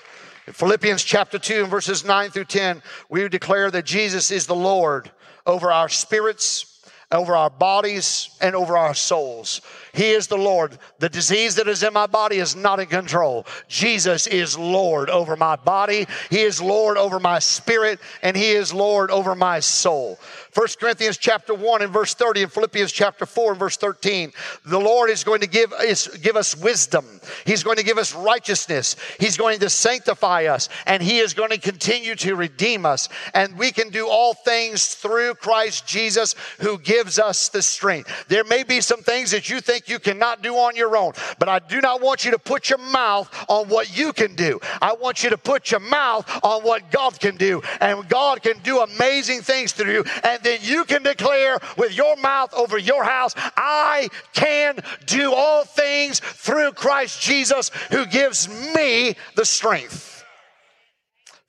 In Philippians chapter 2 and verses 9 through 10, we declare that Jesus is the Lord over our spirits, over our bodies, and over our souls. He is the Lord. The disease that is in my body is not in control. Jesus is Lord over my body. He is Lord over my spirit, and He is Lord over my soul. 1 Corinthians chapter 1 and verse 30 and Philippians chapter 4 and verse 13. The Lord is going to give us, give us wisdom. He's going to give us righteousness. He's going to sanctify us and He is going to continue to redeem us. And we can do all things through Christ Jesus who gives us the strength. There may be some things that you think you cannot do on your own, but I do not want you to put your mouth on what you can do. I want you to put your mouth on what God can do. And God can do amazing things through you. And then you can declare with your mouth over your house, I can do all things through Christ Jesus who gives me the strength.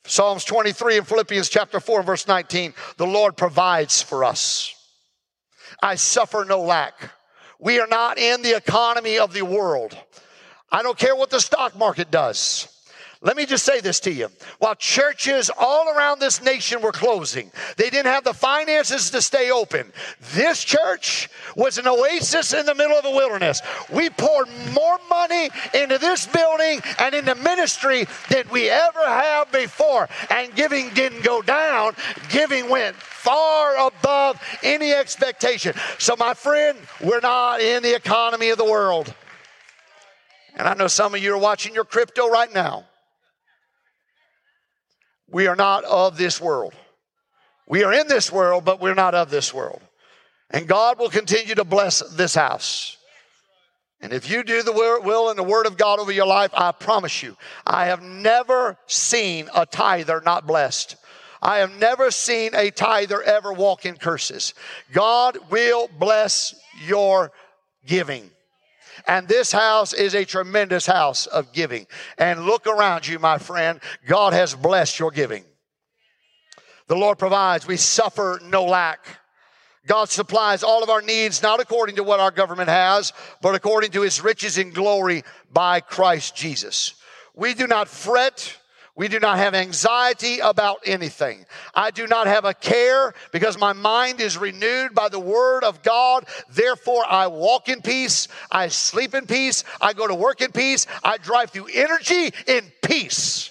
Psalms 23 and Philippians chapter 4 verse 19, the Lord provides for us. I suffer no lack. We are not in the economy of the world. I don't care what the stock market does. Let me just say this to you. While churches all around this nation were closing, they didn't have the finances to stay open. This church was an oasis in the middle of the wilderness. We poured more money into this building and into ministry than we ever have before. And giving didn't go down, giving went far above any expectation. So, my friend, we're not in the economy of the world. And I know some of you are watching your crypto right now. We are not of this world. We are in this world, but we're not of this world. And God will continue to bless this house. And if you do the will and the word of God over your life, I promise you, I have never seen a tither not blessed. I have never seen a tither ever walk in curses. God will bless your giving. And this house is a tremendous house of giving. And look around you, my friend. God has blessed your giving. The Lord provides. We suffer no lack. God supplies all of our needs, not according to what our government has, but according to his riches in glory by Christ Jesus. We do not fret. We do not have anxiety about anything. I do not have a care because my mind is renewed by the word of God. Therefore, I walk in peace. I sleep in peace. I go to work in peace. I drive through energy in peace.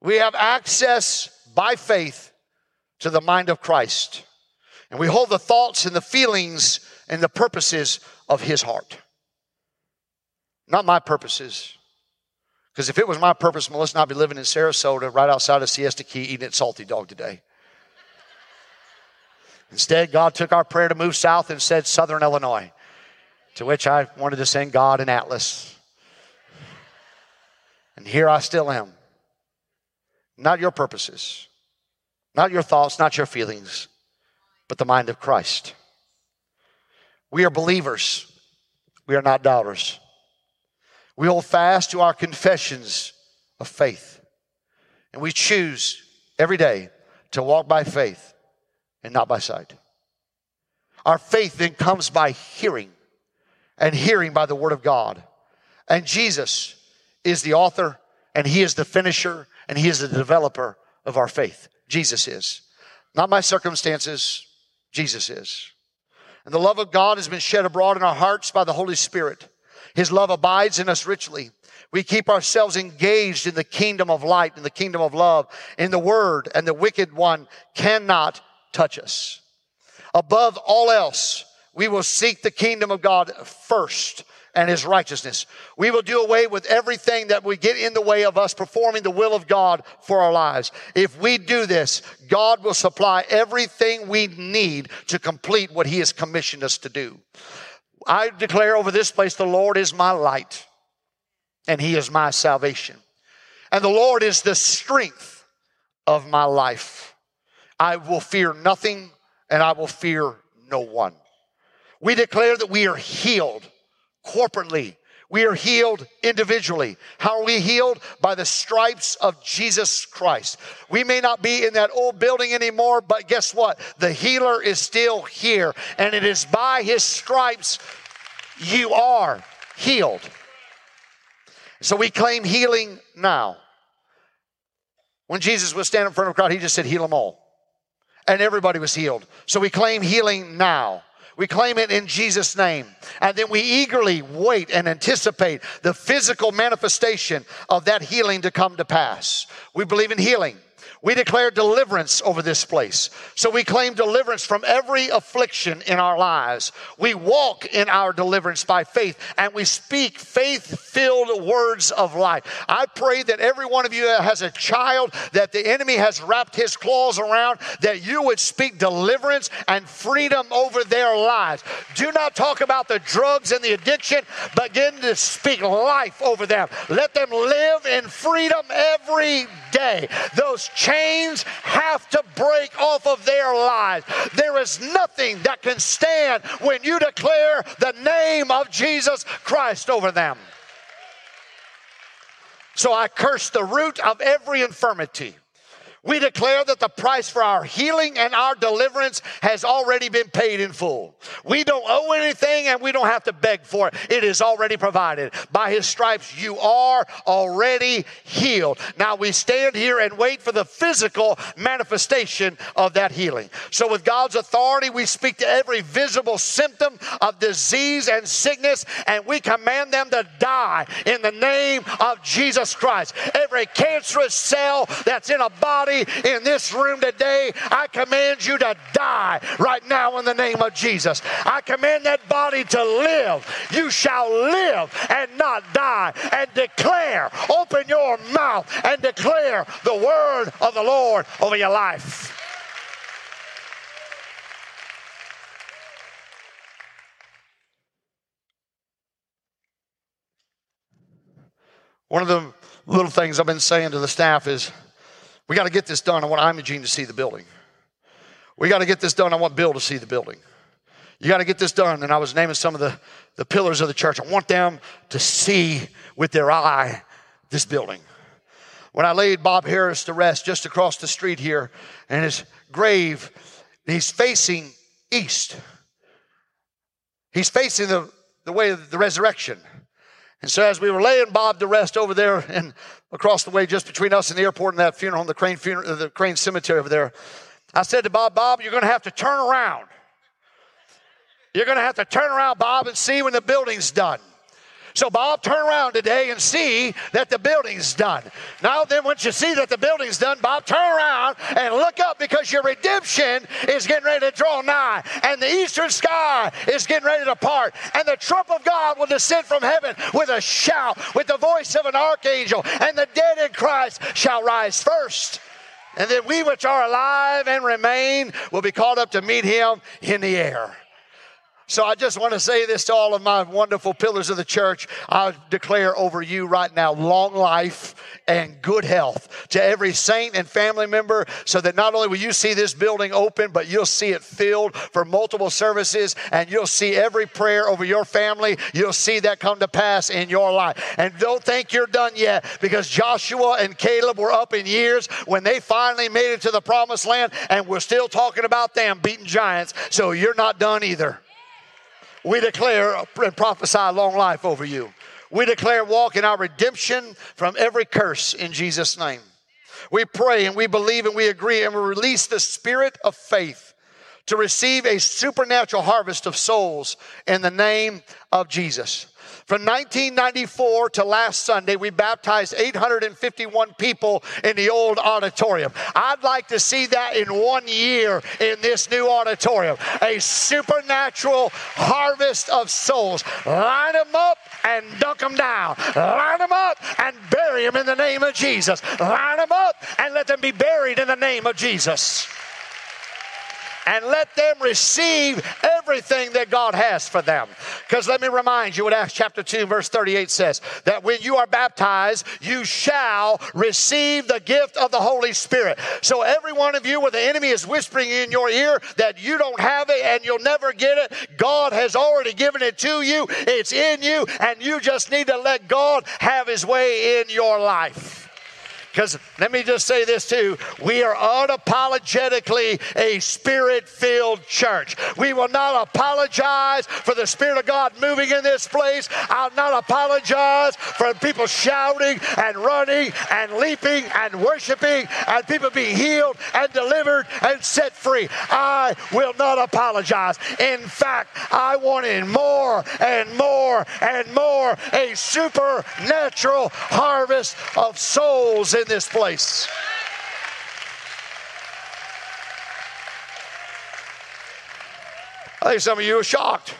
We have access by faith to the mind of Christ. And we hold the thoughts and the feelings and the purposes of his heart. Not my purposes. Because if it was my purpose, Melissa and I'd be living in Sarasota, right outside of Siesta Key, eating at Salty Dog today. Instead, God took our prayer to move south and said Southern Illinois, to which I wanted to send God an atlas. And here I still am. Not your purposes, not your thoughts, not your feelings, but the mind of Christ. We are believers, we are not doubters. We hold fast to our confessions of faith, and we choose every day to walk by faith and not by sight. Our faith then comes by hearing, and hearing by the Word of God. And Jesus is the author, and He is the finisher, and He is the developer of our faith. Jesus is. Not my circumstances, Jesus is. And the love of God has been shed abroad in our hearts by the Holy Spirit. His love abides in us richly. We keep ourselves engaged in the kingdom of light, in the kingdom of love, in the word, and the wicked one cannot touch us. Above all else, we will seek the kingdom of God first and his righteousness. We will do away with everything that we get in the way of us performing the will of God for our lives. If we do this, God will supply everything we need to complete what he has commissioned us to do. I declare over this place, the Lord is my light and he is my salvation. And the Lord is the strength of my life. I will fear nothing and I will fear no one. We declare that we are healed corporately. We are healed individually. How are we healed? By the stripes of Jesus Christ. We may not be in that old building anymore, but guess what? The healer is still here, and it is by his stripes you are healed. So we claim healing now. When Jesus was standing in front of a crowd, he just said, Heal them all. And everybody was healed. So we claim healing now. We claim it in Jesus' name. And then we eagerly wait and anticipate the physical manifestation of that healing to come to pass. We believe in healing. We declare deliverance over this place. So we claim deliverance from every affliction in our lives. We walk in our deliverance by faith and we speak faith filled words of life. I pray that every one of you that has a child that the enemy has wrapped his claws around, that you would speak deliverance and freedom over their lives. Do not talk about the drugs and the addiction, begin to speak life over them. Let them live in freedom every day. Those have to break off of their lives. There is nothing that can stand when you declare the name of Jesus Christ over them. So I curse the root of every infirmity we declare that the price for our healing and our deliverance has already been paid in full. We don't owe anything and we don't have to beg for it. It is already provided. By his stripes, you are already healed. Now we stand here and wait for the physical manifestation of that healing. So, with God's authority, we speak to every visible symptom of disease and sickness and we command them to die in the name of Jesus Christ. Every cancerous cell that's in a body in this room today, I command you to die right now in the name of Jesus. I command that body to live. You shall live and not die. And declare, open your mouth and declare the word of the Lord over your life. One of the little things I've been saying to the staff is we got to get this done. I want Imogene to see the building. We got to get this done. I want Bill to see the building. You got to get this done. And I was naming some of the, the pillars of the church. I want them to see with their eye this building. When I laid Bob Harris to rest just across the street here, and his grave, he's facing east. He's facing the, the way of the resurrection. And so as we were laying Bob to rest over there and across the way just between us and the airport and that funeral home, the Crane, funeral, the Crane Cemetery over there, I said to Bob, Bob, you're going to have to turn around. You're going to have to turn around, Bob, and see when the building's done. So, Bob, turn around today and see that the building's done. Now, then, once you see that the building's done, Bob, turn around and look up because your redemption is getting ready to draw nigh, and the eastern sky is getting ready to part, and the trump of God will descend from heaven with a shout, with the voice of an archangel, and the dead in Christ shall rise first. And then we which are alive and remain will be called up to meet him in the air. So I just want to say this to all of my wonderful pillars of the church. I declare over you right now long life and good health to every saint and family member so that not only will you see this building open, but you'll see it filled for multiple services and you'll see every prayer over your family. You'll see that come to pass in your life. And don't think you're done yet because Joshua and Caleb were up in years when they finally made it to the promised land and we're still talking about them beating giants. So you're not done either. We declare and prophesy long life over you. We declare walk in our redemption from every curse in Jesus' name. We pray and we believe and we agree and we release the spirit of faith to receive a supernatural harvest of souls in the name of Jesus. From 1994 to last Sunday, we baptized 851 people in the old auditorium. I'd like to see that in one year in this new auditorium. A supernatural harvest of souls. Line them up and dunk them down. Line them up and bury them in the name of Jesus. Line them up and let them be buried in the name of Jesus and let them receive everything that God has for them. Because let me remind you what Acts chapter 2, verse 38 says that when you are baptized, you shall receive the gift of the Holy Spirit. So, every one of you, where the enemy is whispering in your ear that you don't have it and you'll never get it, God has already given it to you. It's in you, and you just need to let God have his way in your life. Because let me just say this too we are unapologetically a spirit filled church. We will not apologize for the Spirit of God moving in this place. I'll not apologize for people shouting and running and leaping and worshiping and people being healed and delivered and set free. I will not apologize. In fact, I wanted more and more and more a supernatural harvest of souls in this place. I think some of you are shocked.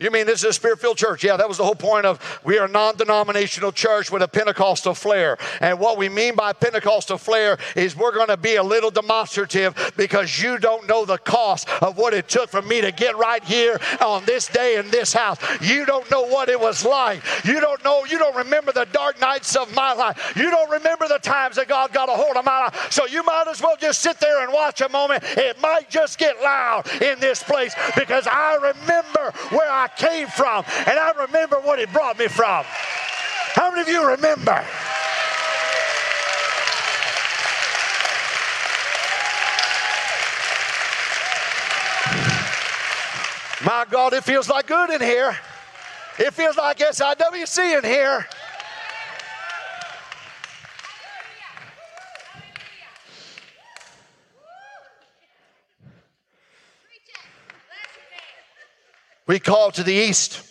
You mean this is a spirit filled church? Yeah, that was the whole point of we are a non denominational church with a Pentecostal flair. And what we mean by Pentecostal flair is we're going to be a little demonstrative because you don't know the cost of what it took for me to get right here on this day in this house. You don't know what it was like. You don't know, you don't remember the dark nights of my life. You don't remember the times that God got a hold of my life. So you might as well just sit there and watch a moment. It might just get loud in this place because I remember where I came from, and I remember what He brought me from. How many of you remember? My God, it feels like good in here. It feels like SIWC in here. We call to the east,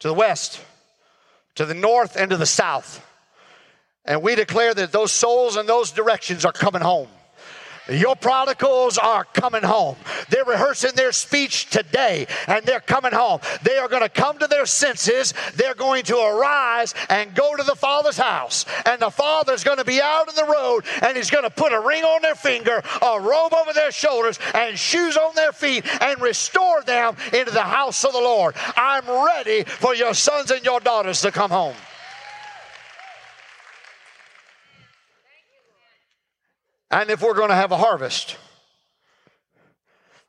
to the west, to the north, and to the south. And we declare that those souls in those directions are coming home. Your prodigals are coming home. They're rehearsing their speech today and they're coming home. They are going to come to their senses. They're going to arise and go to the Father's house. And the Father's going to be out in the road and He's going to put a ring on their finger, a robe over their shoulders, and shoes on their feet and restore them into the house of the Lord. I'm ready for your sons and your daughters to come home. And if we're going to have a harvest,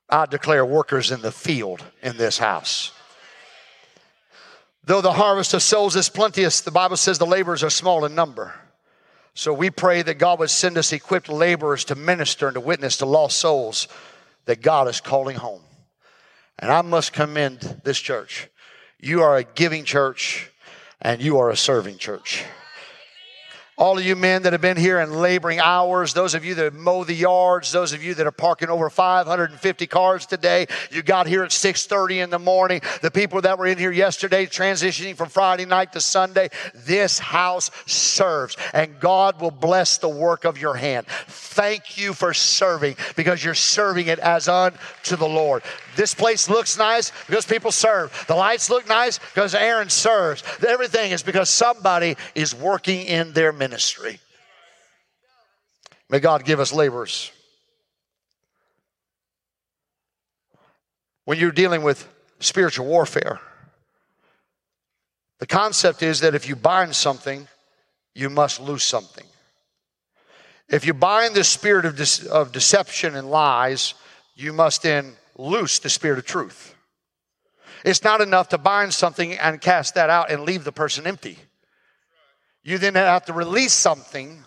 I declare workers in the field in this house. Though the harvest of souls is plenteous, the Bible says the laborers are small in number. So we pray that God would send us equipped laborers to minister and to witness to lost souls that God is calling home. And I must commend this church. You are a giving church and you are a serving church. All of you men that have been here and laboring hours, those of you that mow the yards, those of you that are parking over 550 cars today, you got here at 6:30 in the morning. The people that were in here yesterday transitioning from Friday night to Sunday, this house serves and God will bless the work of your hand. Thank you for serving because you're serving it as unto the Lord. This place looks nice because people serve. The lights look nice because Aaron serves. Everything is because somebody is working in their ministry. May God give us laborers. When you're dealing with spiritual warfare, the concept is that if you bind something, you must lose something. If you bind the spirit of, de- of deception and lies, you must then loose the spirit of truth. It's not enough to bind something and cast that out and leave the person empty. You then have to release something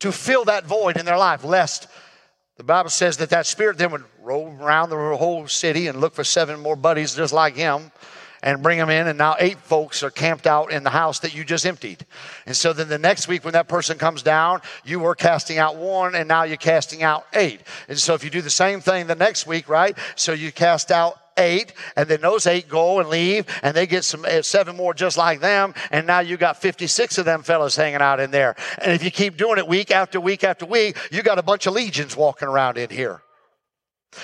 to fill that void in their life, lest the Bible says that that spirit then would roll around the whole city and look for seven more buddies just like him and bring them in. And now eight folks are camped out in the house that you just emptied. And so then the next week when that person comes down, you were casting out one and now you're casting out eight. And so if you do the same thing the next week, right? So you cast out eight, and then those eight go and leave, and they get some eh, seven more just like them, and now you got 56 of them fellas hanging out in there. And if you keep doing it week after week after week, you got a bunch of legions walking around in here.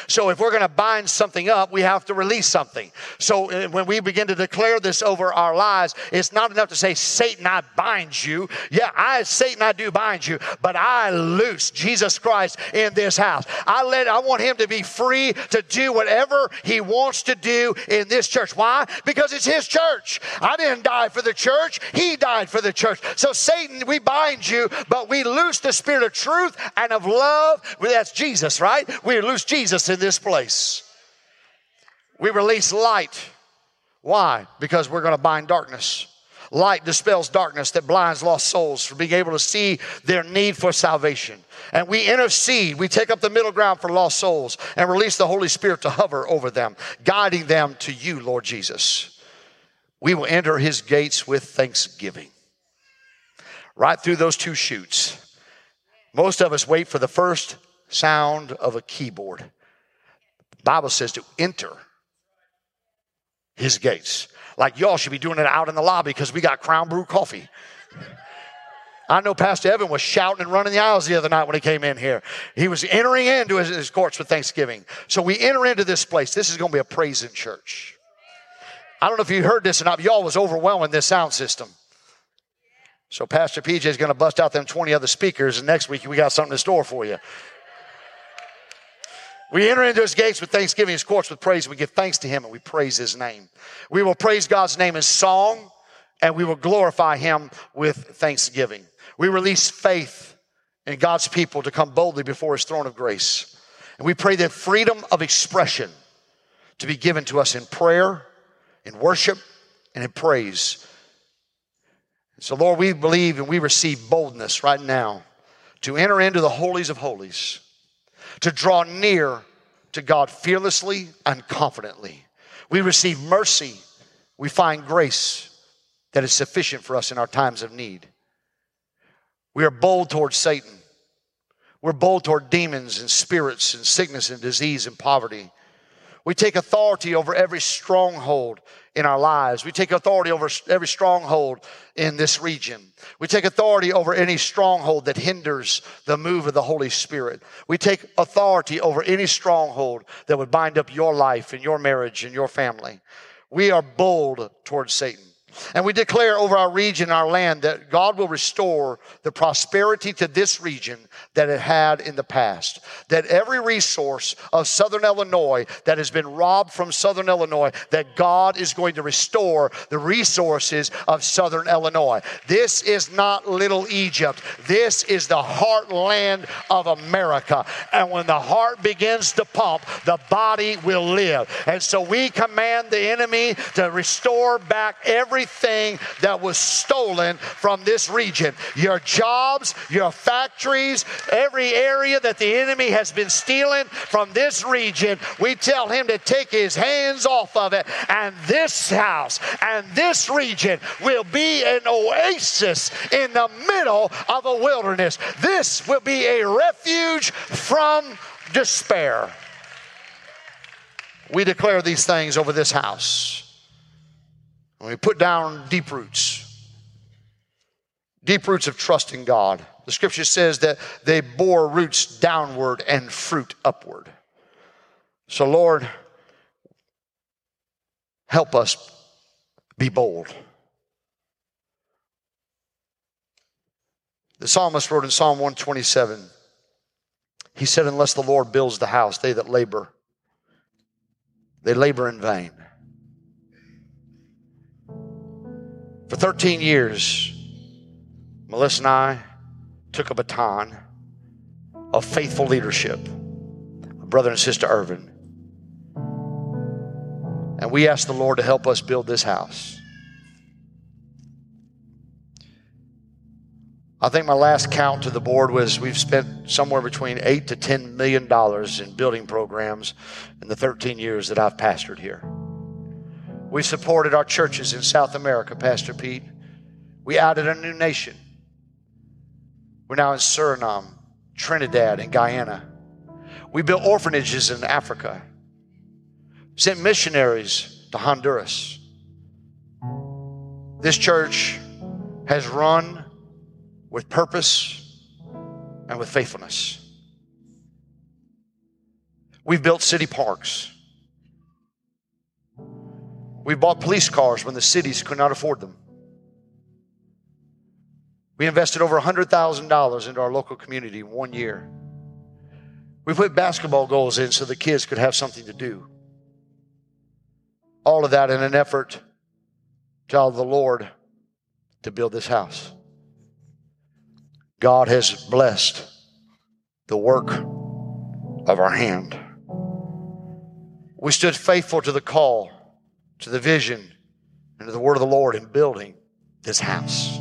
So, if we're going to bind something up, we have to release something. So, uh, when we begin to declare this over our lives, it's not enough to say, Satan, I bind you. Yeah, I, Satan, I do bind you, but I loose Jesus Christ in this house. I let, I want him to be free to do whatever he wants to do in this church. Why? Because it's his church. I didn't die for the church, he died for the church. So, Satan, we bind you, but we loose the spirit of truth and of love. That's Jesus, right? We loose Jesus Jesus in this place. We release light. Why? Because we're going to bind darkness. Light dispels darkness that blinds lost souls from being able to see their need for salvation. And we intercede, we take up the middle ground for lost souls and release the Holy Spirit to hover over them, guiding them to you, Lord Jesus. We will enter his gates with thanksgiving. Right through those two chutes. Most of us wait for the first sound of a keyboard. Bible says to enter his gates. Like y'all should be doing it out in the lobby because we got Crown Brew coffee. I know Pastor Evan was shouting and running the aisles the other night when he came in here. He was entering into his, his courts for Thanksgiving. So we enter into this place. This is going to be a praising church. I don't know if you heard this or not, y'all was overwhelming this sound system. So Pastor PJ is going to bust out them 20 other speakers, and next week we got something in store for you. We enter into his gates with thanksgiving, his courts with praise. We give thanks to him and we praise his name. We will praise God's name in song and we will glorify him with thanksgiving. We release faith in God's people to come boldly before his throne of grace. And we pray that freedom of expression to be given to us in prayer, in worship, and in praise. So, Lord, we believe and we receive boldness right now to enter into the holies of holies to draw near to God fearlessly and confidently. We receive mercy, we find grace that is sufficient for us in our times of need. We are bold towards Satan. We're bold toward demons and spirits and sickness and disease and poverty. We take authority over every stronghold in our lives. We take authority over every stronghold in this region. We take authority over any stronghold that hinders the move of the Holy Spirit. We take authority over any stronghold that would bind up your life and your marriage and your family. We are bold towards Satan. And we declare over our region, our land, that God will restore the prosperity to this region that it had in the past. That every resource of Southern Illinois that has been robbed from Southern Illinois, that God is going to restore the resources of Southern Illinois. This is not little Egypt. This is the heartland of America. And when the heart begins to pump, the body will live. And so we command the enemy to restore back every everything that was stolen from this region. Your jobs, your factories, every area that the enemy has been stealing from this region, we tell him to take his hands off of it. And this house and this region will be an oasis in the middle of a wilderness. This will be a refuge from despair. We declare these things over this house. We put down deep roots, deep roots of trust in God. The scripture says that they bore roots downward and fruit upward. So, Lord, help us be bold. The psalmist wrote in Psalm 127 he said, Unless the Lord builds the house, they that labor, they labor in vain. For 13 years, Melissa and I took a baton of faithful leadership, my brother and sister Irvin. And we asked the Lord to help us build this house. I think my last count to the board was we've spent somewhere between eight to ten million dollars in building programs in the 13 years that I've pastored here. We supported our churches in South America, Pastor Pete. We added a new nation. We're now in Suriname, Trinidad, and Guyana. We built orphanages in Africa, sent missionaries to Honduras. This church has run with purpose and with faithfulness. We've built city parks. We bought police cars when the cities could not afford them. We invested over $100,000 into our local community in one year. We put basketball goals in so the kids could have something to do. All of that in an effort to allow the Lord to build this house. God has blessed the work of our hand. We stood faithful to the call to the vision and to the word of the Lord in building this house.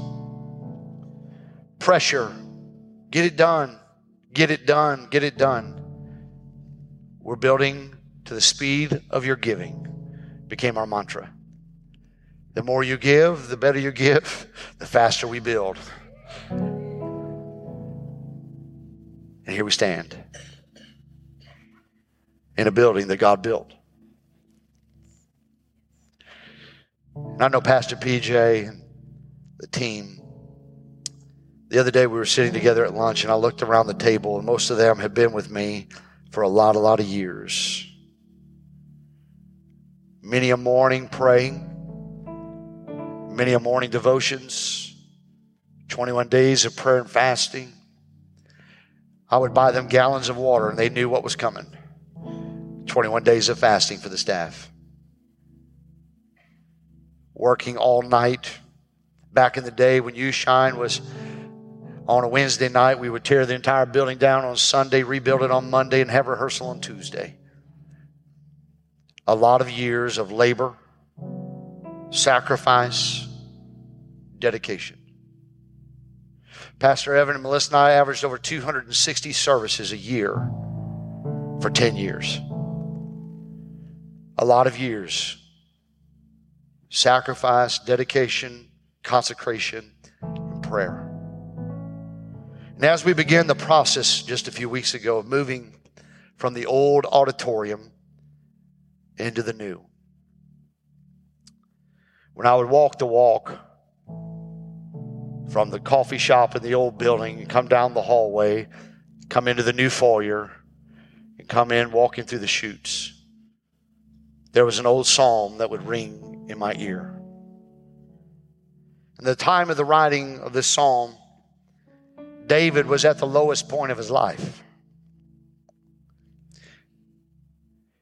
Pressure, get it done, get it done, get it done. We're building to the speed of your giving, became our mantra. The more you give, the better you give, [LAUGHS] the faster we build. And here we stand in a building that God built. And I know Pastor PJ and the team. The other day we were sitting together at lunch and I looked around the table and most of them have been with me for a lot, a lot of years. Many a morning praying, many a morning devotions, 21 days of prayer and fasting. I would buy them gallons of water and they knew what was coming. 21 days of fasting for the staff working all night. Back in the day when You Shine was on a Wednesday night, we would tear the entire building down on Sunday, rebuild it on Monday, and have rehearsal on Tuesday. A lot of years of labor, sacrifice, dedication. Pastor Evan and Melissa and I averaged over 260 services a year for 10 years. A lot of years sacrifice, dedication, consecration, and prayer. And as we began the process just a few weeks ago of moving from the old auditorium into the new, when I would walk the walk from the coffee shop in the old building and come down the hallway, come into the new foyer, and come in walking through the chutes, there was an old psalm that would ring in my ear. In the time of the writing of this psalm, David was at the lowest point of his life.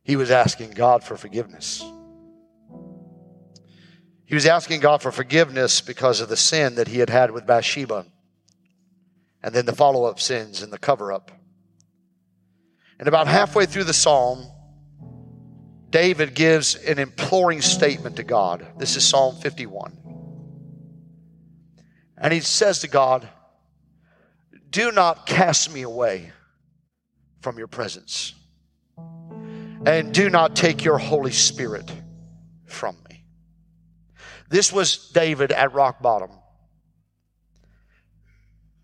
He was asking God for forgiveness. He was asking God for forgiveness because of the sin that he had had with Bathsheba and then the follow up sins and the cover up. And about halfway through the psalm, David gives an imploring statement to God. This is Psalm 51. And he says to God, Do not cast me away from your presence, and do not take your Holy Spirit from me. This was David at rock bottom.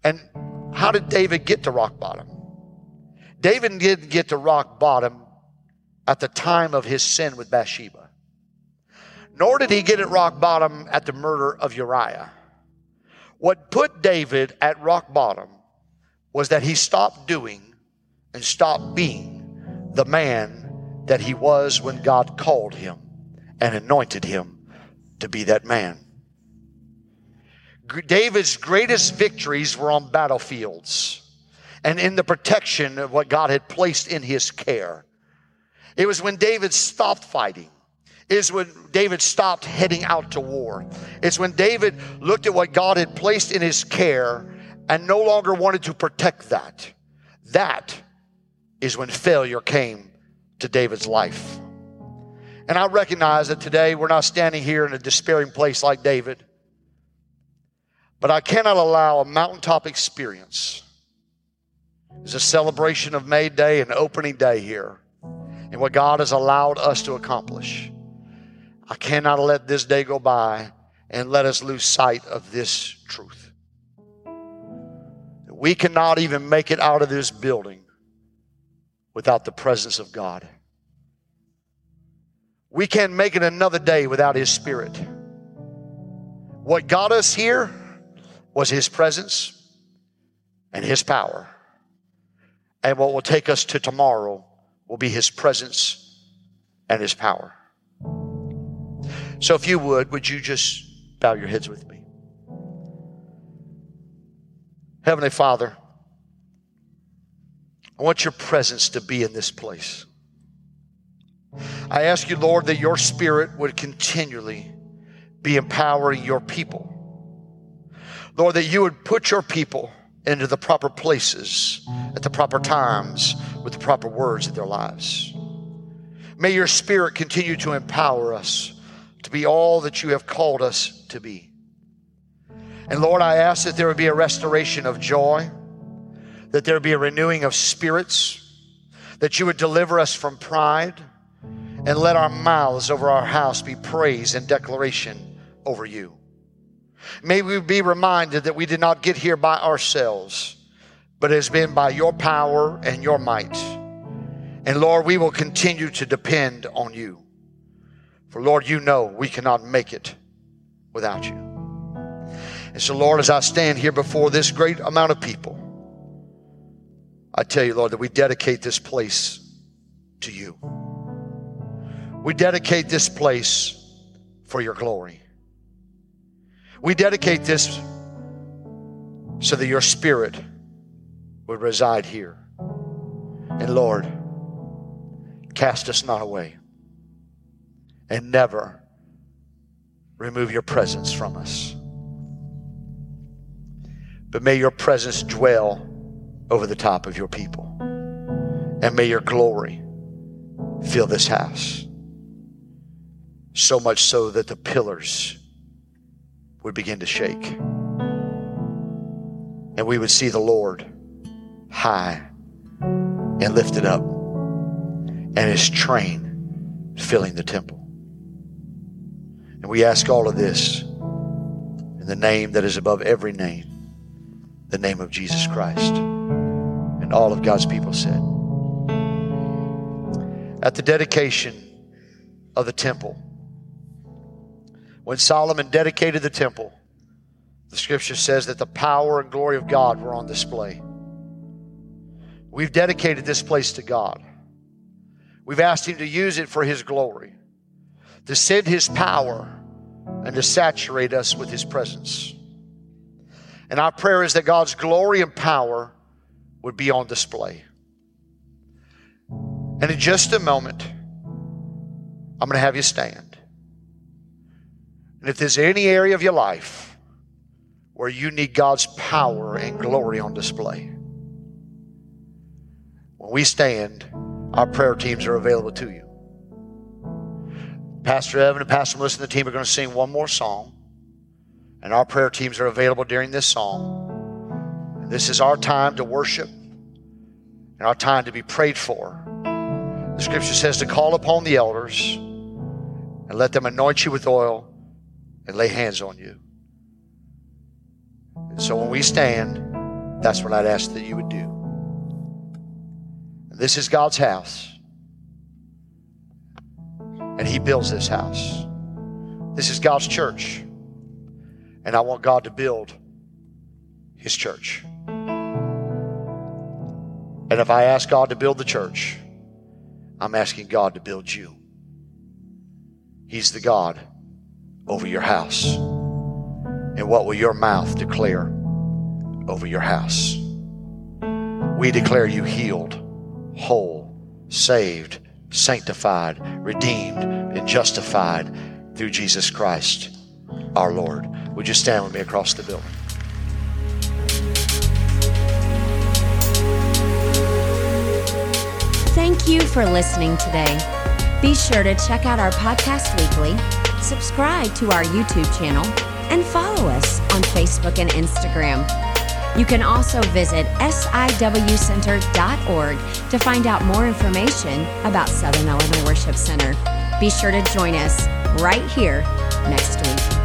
And how did David get to rock bottom? David didn't get to rock bottom at the time of his sin with Bathsheba, nor did he get at rock bottom at the murder of Uriah. What put David at rock bottom was that he stopped doing and stopped being the man that he was when God called him and anointed him to be that man. David's greatest victories were on battlefields and in the protection of what God had placed in his care. It was when David stopped fighting. It's when David stopped heading out to war. It's when David looked at what God had placed in his care and no longer wanted to protect that. That is when failure came to David's life. And I recognize that today we're not standing here in a despairing place like David. But I cannot allow a mountaintop experience as a celebration of May Day and opening day here and what God has allowed us to accomplish. I cannot let this day go by and let us lose sight of this truth. We cannot even make it out of this building without the presence of God. We can't make it another day without His Spirit. What got us here was His presence and His power. And what will take us to tomorrow will be His presence and His power. So, if you would, would you just bow your heads with me? Heavenly Father, I want your presence to be in this place. I ask you, Lord, that your spirit would continually be empowering your people. Lord, that you would put your people into the proper places at the proper times with the proper words in their lives. May your spirit continue to empower us to be all that you have called us to be. And Lord, I ask that there would be a restoration of joy, that there be a renewing of spirits, that you would deliver us from pride, and let our mouths over our house be praise and declaration over you. May we be reminded that we did not get here by ourselves, but it has been by your power and your might. And Lord, we will continue to depend on you. For Lord, you know we cannot make it without you. And so, Lord, as I stand here before this great amount of people, I tell you, Lord, that we dedicate this place to you. We dedicate this place for your glory. We dedicate this so that your spirit would reside here. And Lord, cast us not away and never remove your presence from us. But may your presence dwell over the top of your people. And may your glory fill this house. So much so that the pillars would begin to shake. And we would see the Lord high and lifted up, and his train filling the temple. And we ask all of this in the name that is above every name, the name of Jesus Christ. And all of God's people said. At the dedication of the temple, When Solomon dedicated the temple, the scripture says that the power and glory of God were on display. We've dedicated this place to God. We've asked Him to use it for His glory, to send His power, and to saturate us with His presence. And our prayer is that God's glory and power would be on display. And in just a moment, I'm going to have you stand. And if there's any area of your life where you need God's power and glory on display, when we stand, our prayer teams are available to you. Pastor Evan and Pastor Melissa and the team are going to sing one more song, and our prayer teams are available during this song. And this is our time to worship and our time to be prayed for. The scripture says to call upon the elders and let them anoint you with oil and lay hands on you. And so when we stand, that's what I'd ask that you would do. This is God's house. And He builds this house. This is God's church. And I want God to build His church. And if I ask God to build the church, I'm asking God to build you. He's the God over your house. And what will your mouth declare over your house? We declare you healed, whole, saved, sanctified, redeemed, and justified through Jesus Christ our Lord. Would you stand with me across the building?
Thank you for listening today. Be sure to check out our podcast weekly, subscribe to our YouTube channel, and follow us on Facebook and Instagram. You can also visit siwcenter.org to find out more information about Southern Illinois Worship Center. Be sure to join us right here next week.